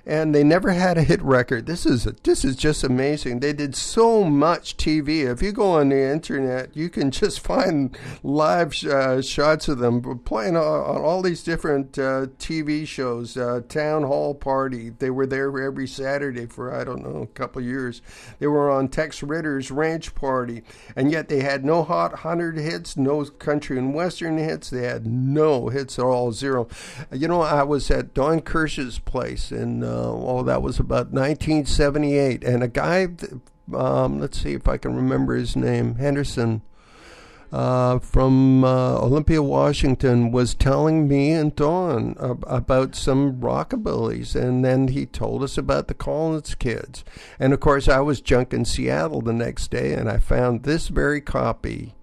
and they never had a hit record. This is this is just amazing. They did so much TV. If you go on the internet, you can just find live uh, shots of them playing on, on all these different uh, TV shows. Uh, Town Hall Party. They were there every Saturday for I don't know a couple years. They were on Tex Ritter's Ranch Party, and yet they had no hot hundred hits, no country and western hits. They had no hits at all, zero. You know, I was at Don Kirsch's place, and uh, oh, that was about 1978, and a guy. Um, let's see if I can remember his name. Henderson uh, from uh, Olympia, Washington, was telling me and Don ab- about some rockabillys, and then he told us about the Collins kids. And of course, I was junk in Seattle the next day, and I found this very copy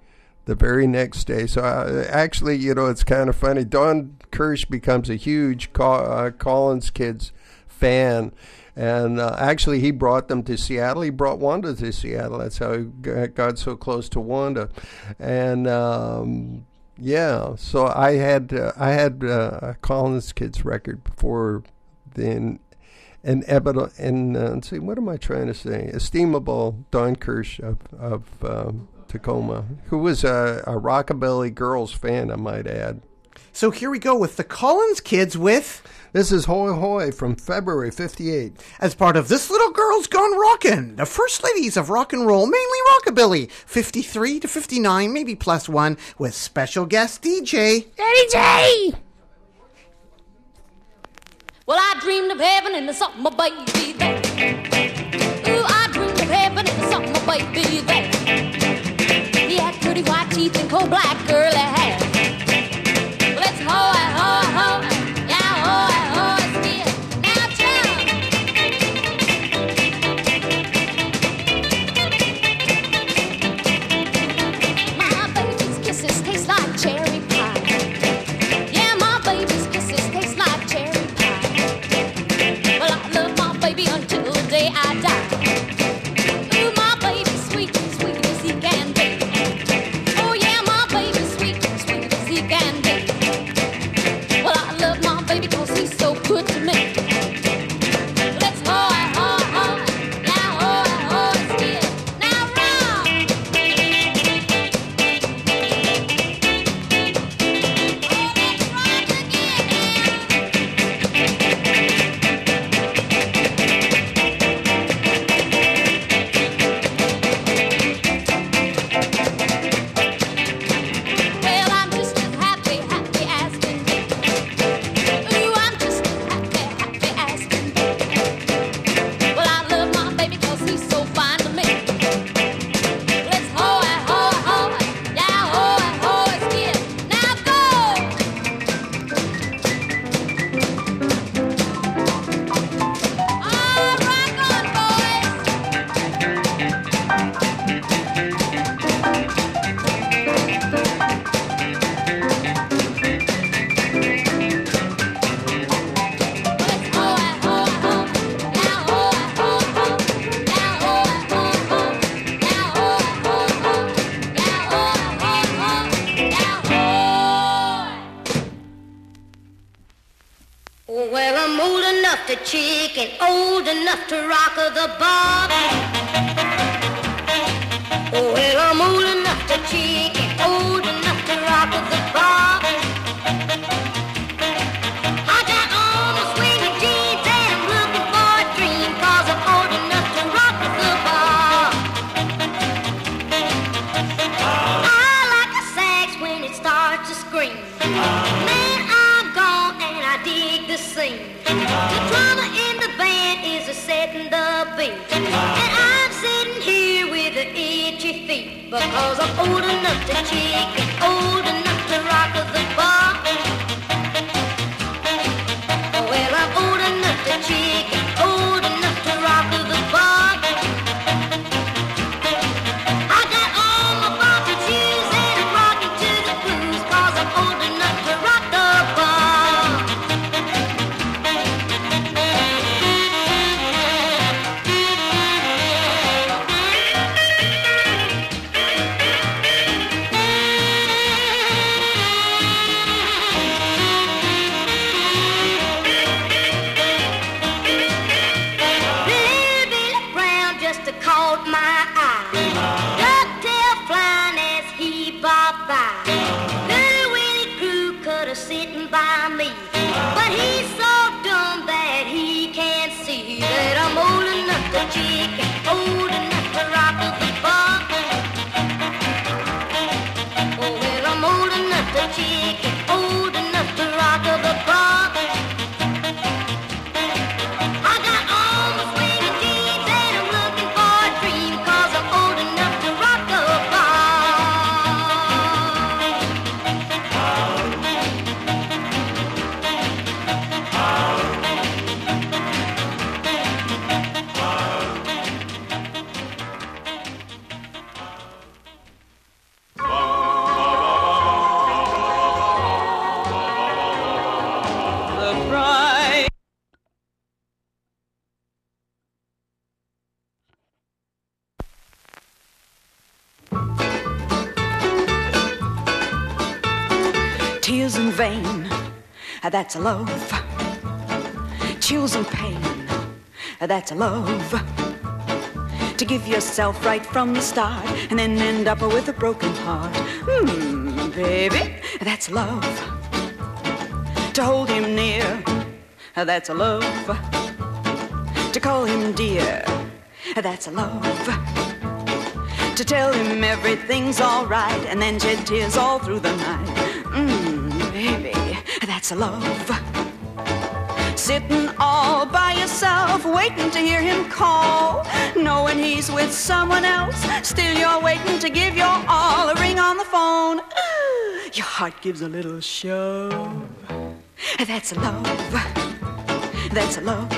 the very next day. So I, actually, you know, it's kind of funny. Don Kirsch becomes a huge Co- uh, Collins kids fan. And uh, actually, he brought them to Seattle. He brought Wanda to Seattle. That's how he got so close to Wanda. And um, yeah, so I had uh, I had uh, a Collins Kids record before then. And Ebba, and uh, see, what am I trying to say? Estimable Don Kirsch of, of um, Tacoma, who was a, a Rockabilly Girls fan, I might add. So here we go with the Collins Kids with this is Hoy Hoy from February 58. As part of This Little Girl's Gone Rockin', the First Ladies of Rock and Roll, mainly Rockabilly, 53 to 59, maybe plus one, with special guest DJ. Eddie J! Well, I dreamed of heaven in the summer, baby, That. Ooh, I dreamed of heaven in the summer, baby, That. He had pretty white teeth and coal black curly hair. Because I'm old enough to check, and old enough. That's a love. Chills and pain, that's a love. To give yourself right from the start and then end up with a broken heart. Hmm, baby, that's love. To hold him near, that's a love. To call him dear, that's a love. To tell him everything's alright and then shed tears all through the night. That's a love. Sitting all by yourself, waiting to hear him call. Knowing he's with someone else, still you're waiting to give your all. A ring on the phone, your heart gives a little shove. That's a love. That's a love.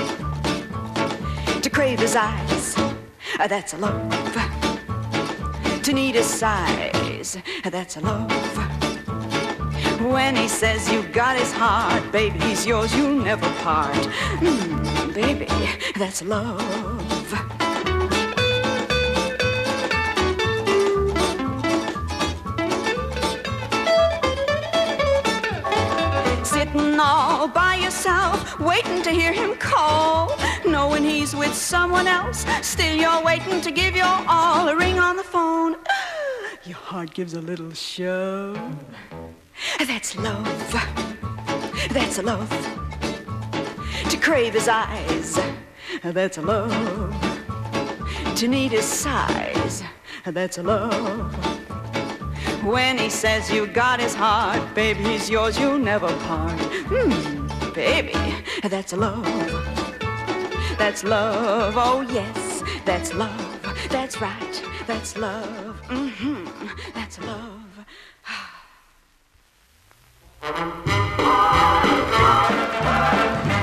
To crave his eyes, that's a love. To need his size, that's a love. When he says you got his heart, baby, he's yours, you'll never part. Mm, baby, that's love. Sitting all by yourself, waiting to hear him call. Knowing he's with someone else, still you're waiting to give your all. A ring on the phone, your heart gives a little shove. That's love. That's love. To crave his eyes. That's love. To need his size. That's love. When he says you got his heart, baby, he's yours, you'll never part. Hmm, baby, that's love. That's love, oh yes, that's love. That's right, that's love. Mm-hmm. that's love. Thank you.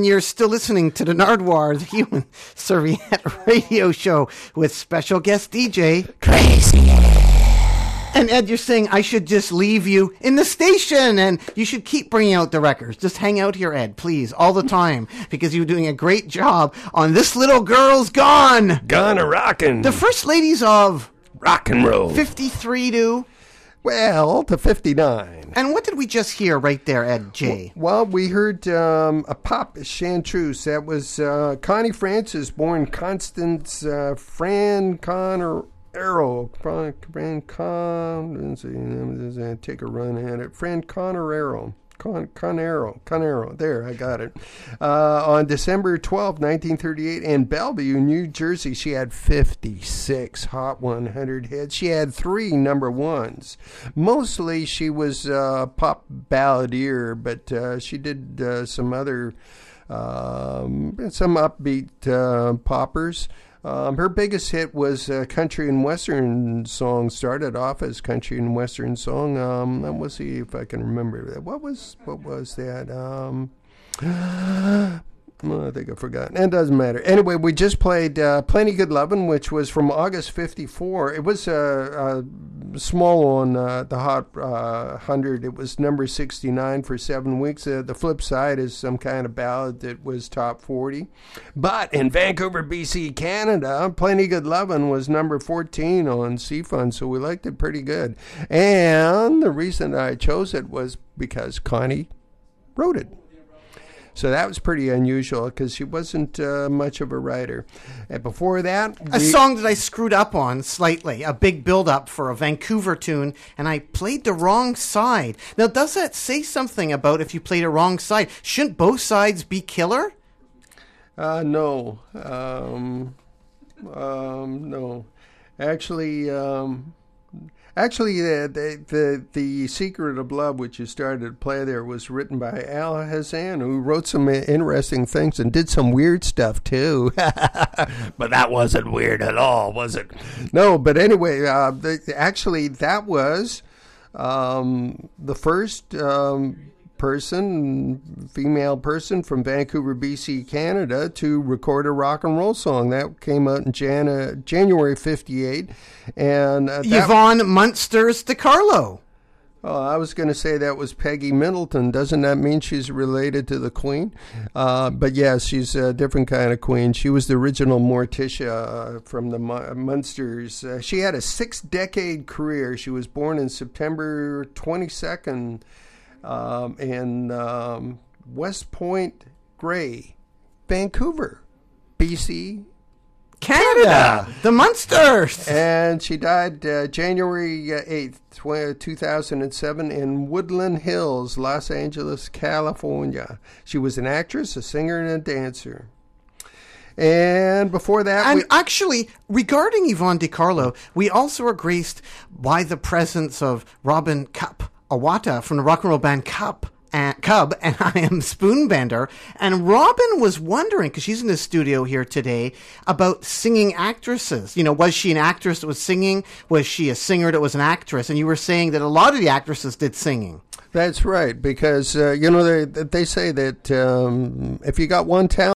And you're still listening to the Nardwuar, the Human Serviette Radio Show with special guest DJ Crazy. And Ed, you're saying I should just leave you in the station and you should keep bringing out the records. Just hang out here, Ed, please, all the time, because you're doing a great job on This Little Girl's Gone. Gone a rockin'. The first ladies of rock and roll. 53 to. Well, to 59. And what did we just hear right there, Ed J? Well, we heard um, a pop chanteuse. That was uh, Connie Francis, born Constance uh, Fran Connor Arrow. Fran, Fran Con. Let's take a run at it. Fran Connor Arrow. Con, Conero, Conero. There, I got it. Uh, on December twelfth, 1938, in Bellevue, New Jersey, she had 56 Hot 100 hits. She had three number ones. Mostly she was uh, pop balladeer, but uh, she did uh, some other, um, some upbeat uh, poppers. Um, her biggest hit was a country and western song. Started off as country and western song. Um, and we'll see if I can remember that. What was what was that? Um, well, I think I forgot. It doesn't matter. Anyway, we just played uh, "Plenty Good Lovin'," which was from August '54. It was uh, uh, small on uh, the Hot uh, Hundred. It was number 69 for seven weeks. Uh, the flip side is some kind of ballad that was top 40. But in Vancouver, BC, Canada, "Plenty Good Lovin'" was number 14 on C-Fun, so we liked it pretty good. And the reason I chose it was because Connie wrote it. So that was pretty unusual because she wasn't uh, much of a writer. And before that, A we- song that I screwed up on slightly, a big build up for a Vancouver tune, and I played the wrong side. Now, does that say something about if you played a wrong side? Shouldn't both sides be killer? Uh, no. Um, um, no. Actually, um, actually, the, the the the Secret of Love, which you started to play there, was written by Al Hassan, who wrote some interesting things and did some weird stuff too. but that wasn't weird at all, was it? No. But anyway, uh, the, actually, that was um, the first. Um, person, female person from Vancouver, BC, Canada, to record a rock and roll song. That came out in Jan- January '58, and uh, Yvonne Munsters De Carlo. Oh, I was going to say that was Peggy Middleton. Doesn't that mean she's related to the Queen? Uh, but yes, she's a different kind of Queen. She was the original Morticia uh, from the Munsters. Uh, she had a six-decade career. She was born in September 22nd um, in um, West Point, Grey, Vancouver, BC, Canada, the Munsters. and she died uh, January uh, 8th, 2007, in Woodland Hills, Los Angeles, California. She was an actress, a singer, and a dancer. And before that, And we, actually, regarding Yvonne De Carlo, we also are graced by the presence of Robin Cub Iwata from the rock and roll band Cub. And Cub and I am Spoonbender. And Robin was wondering, because she's in the studio here today, about singing actresses. You know, was she an actress that was singing? Was she a singer that was an actress? And you were saying that a lot of the actresses did singing. that's right, because, uh, you know, they, they say that um, if you got one talent,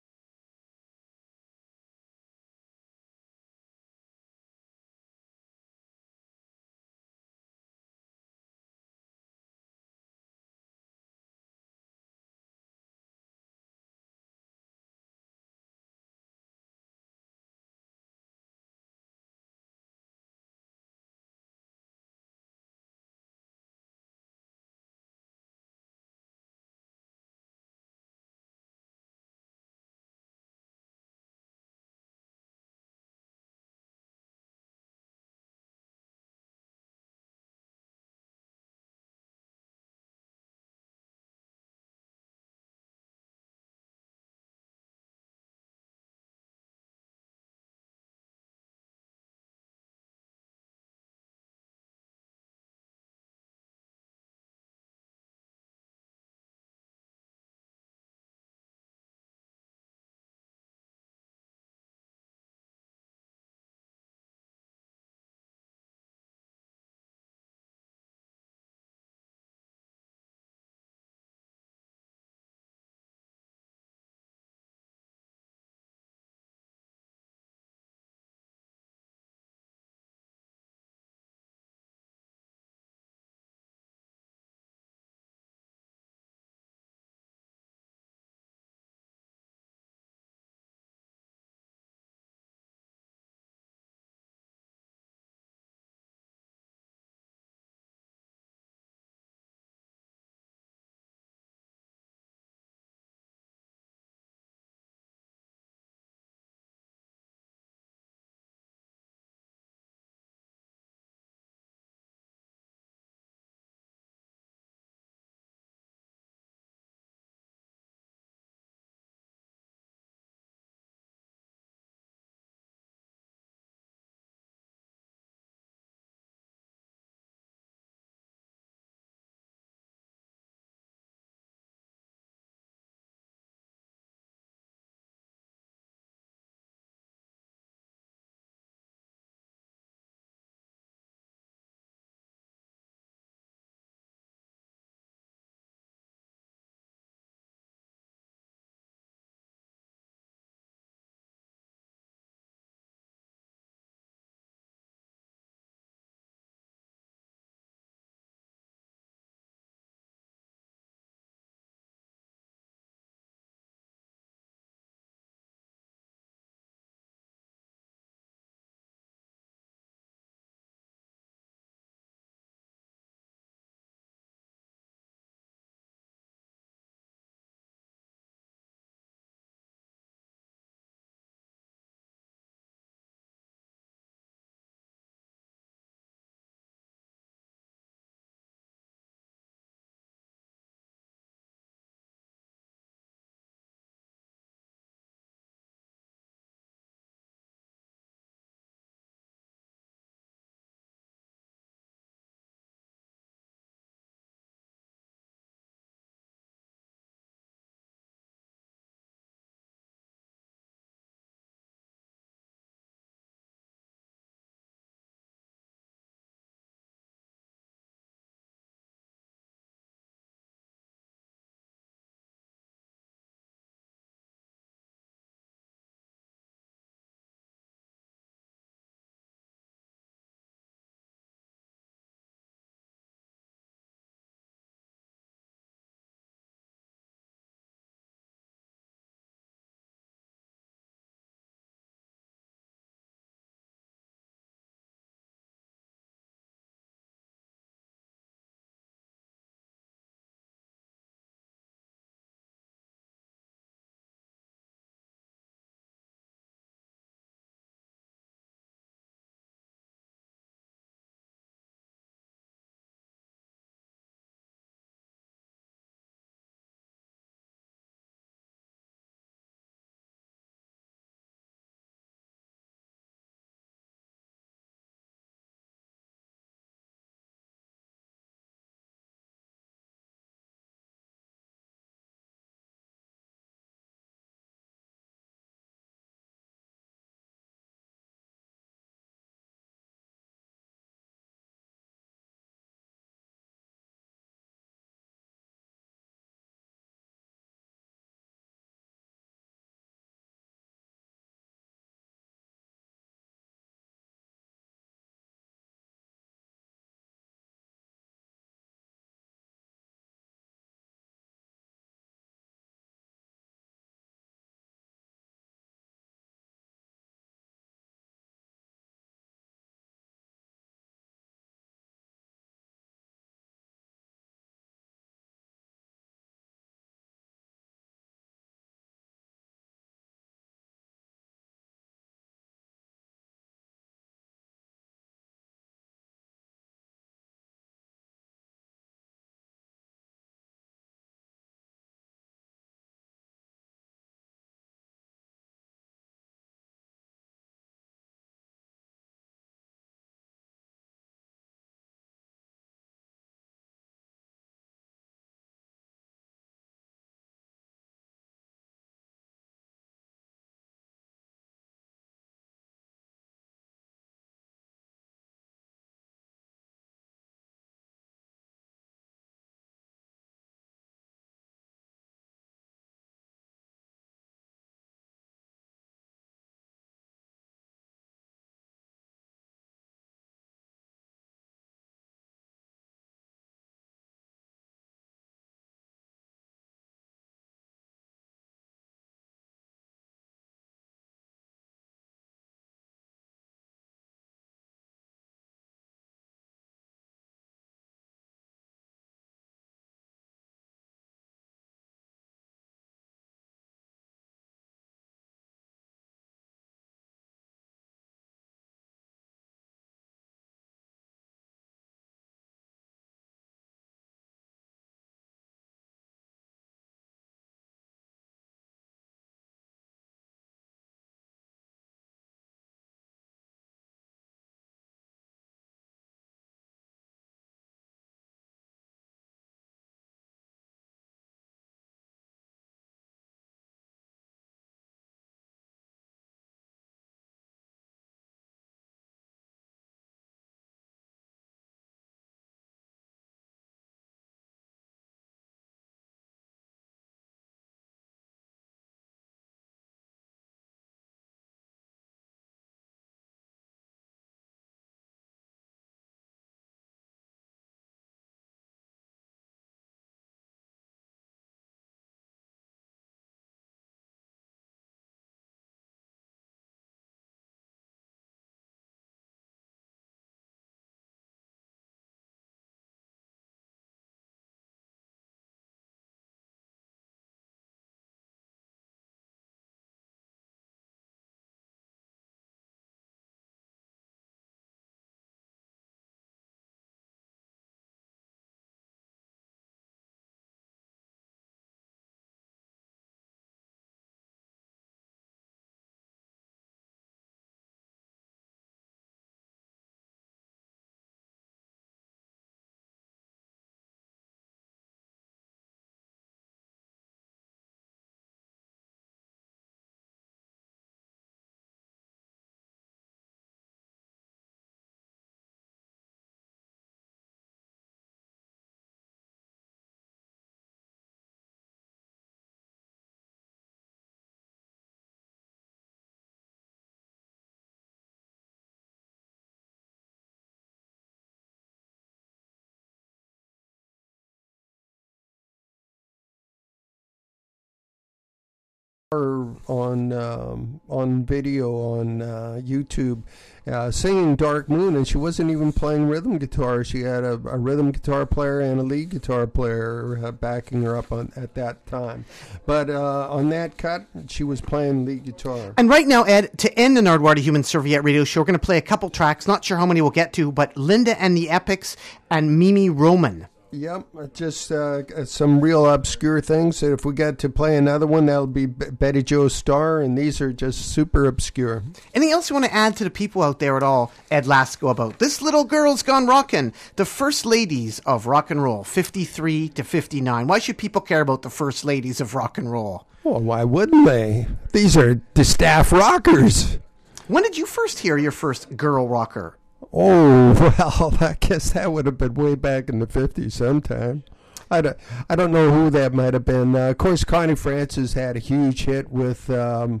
on um, on video on uh, YouTube uh, singing Dark Moon, and she wasn't even playing rhythm guitar. She had a, a rhythm guitar player and a lead guitar player uh, backing her up on, at that time. But uh, on that cut, she was playing lead guitar. And right now, Ed, to end the Nardwuar to Human Serviette radio show, we're going to play a couple tracks. Not sure how many we'll get to, but Linda and the Epics and Mimi Roman. Yep, uh, just uh, some real obscure things. And if we get to play another one, that'll be Betty Joe Star, and these are just super obscure. Anything else you want to add to the people out there at all, Ed Lasko, about this little girl's gone rockin'? The first ladies of rock and roll, 53 to 59. Why should people care about the first ladies of rock and roll? Well, why wouldn't they? These are distaff rockers. When did you first hear your first girl rocker? Oh, well, I guess that would have been way back in the 50s sometime. I don't, I don't know who that might have been. Uh, of course, Connie Francis had a huge hit with um,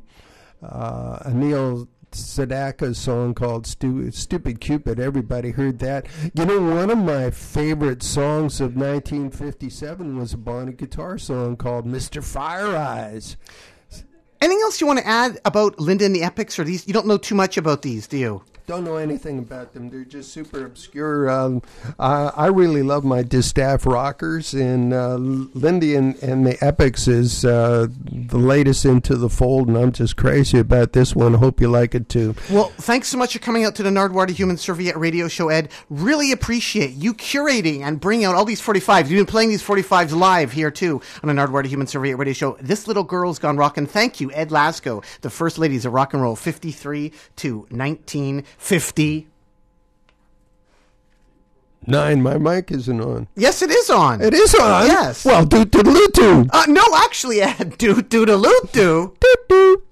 uh, a Neil Sedaka's song called Stu- Stupid Cupid. Everybody heard that. You know, one of my favorite songs of 1957 was a Bonnie guitar song called Mr. Fire Eyes. Anything else you want to add about Linda and the Epics, or these? You don't know too much about these, do you? Don't know anything about them. They're just super obscure. Um, I, I really love my distaff rockers, and uh, Lindy and, and the Epics is uh, the latest into the fold, and I'm just crazy about this one. Hope you like it too. Well, thanks so much for coming out to the Nardwuar to Human Serviette radio show, Ed. Really appreciate you curating and bringing out all these 45s. You've been playing these 45s live here, too, on the Nardwuar to Human Serviette radio show. This little girl's gone rockin'. Thank you, Ed Lasko, the first ladies of rock and roll, 53 to 1950. Nine, my mic isn't on. Yes, it is on. It is on. Yes. Well, do do do do. Uh, no, actually, Ed, do do do do do. do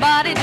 somebody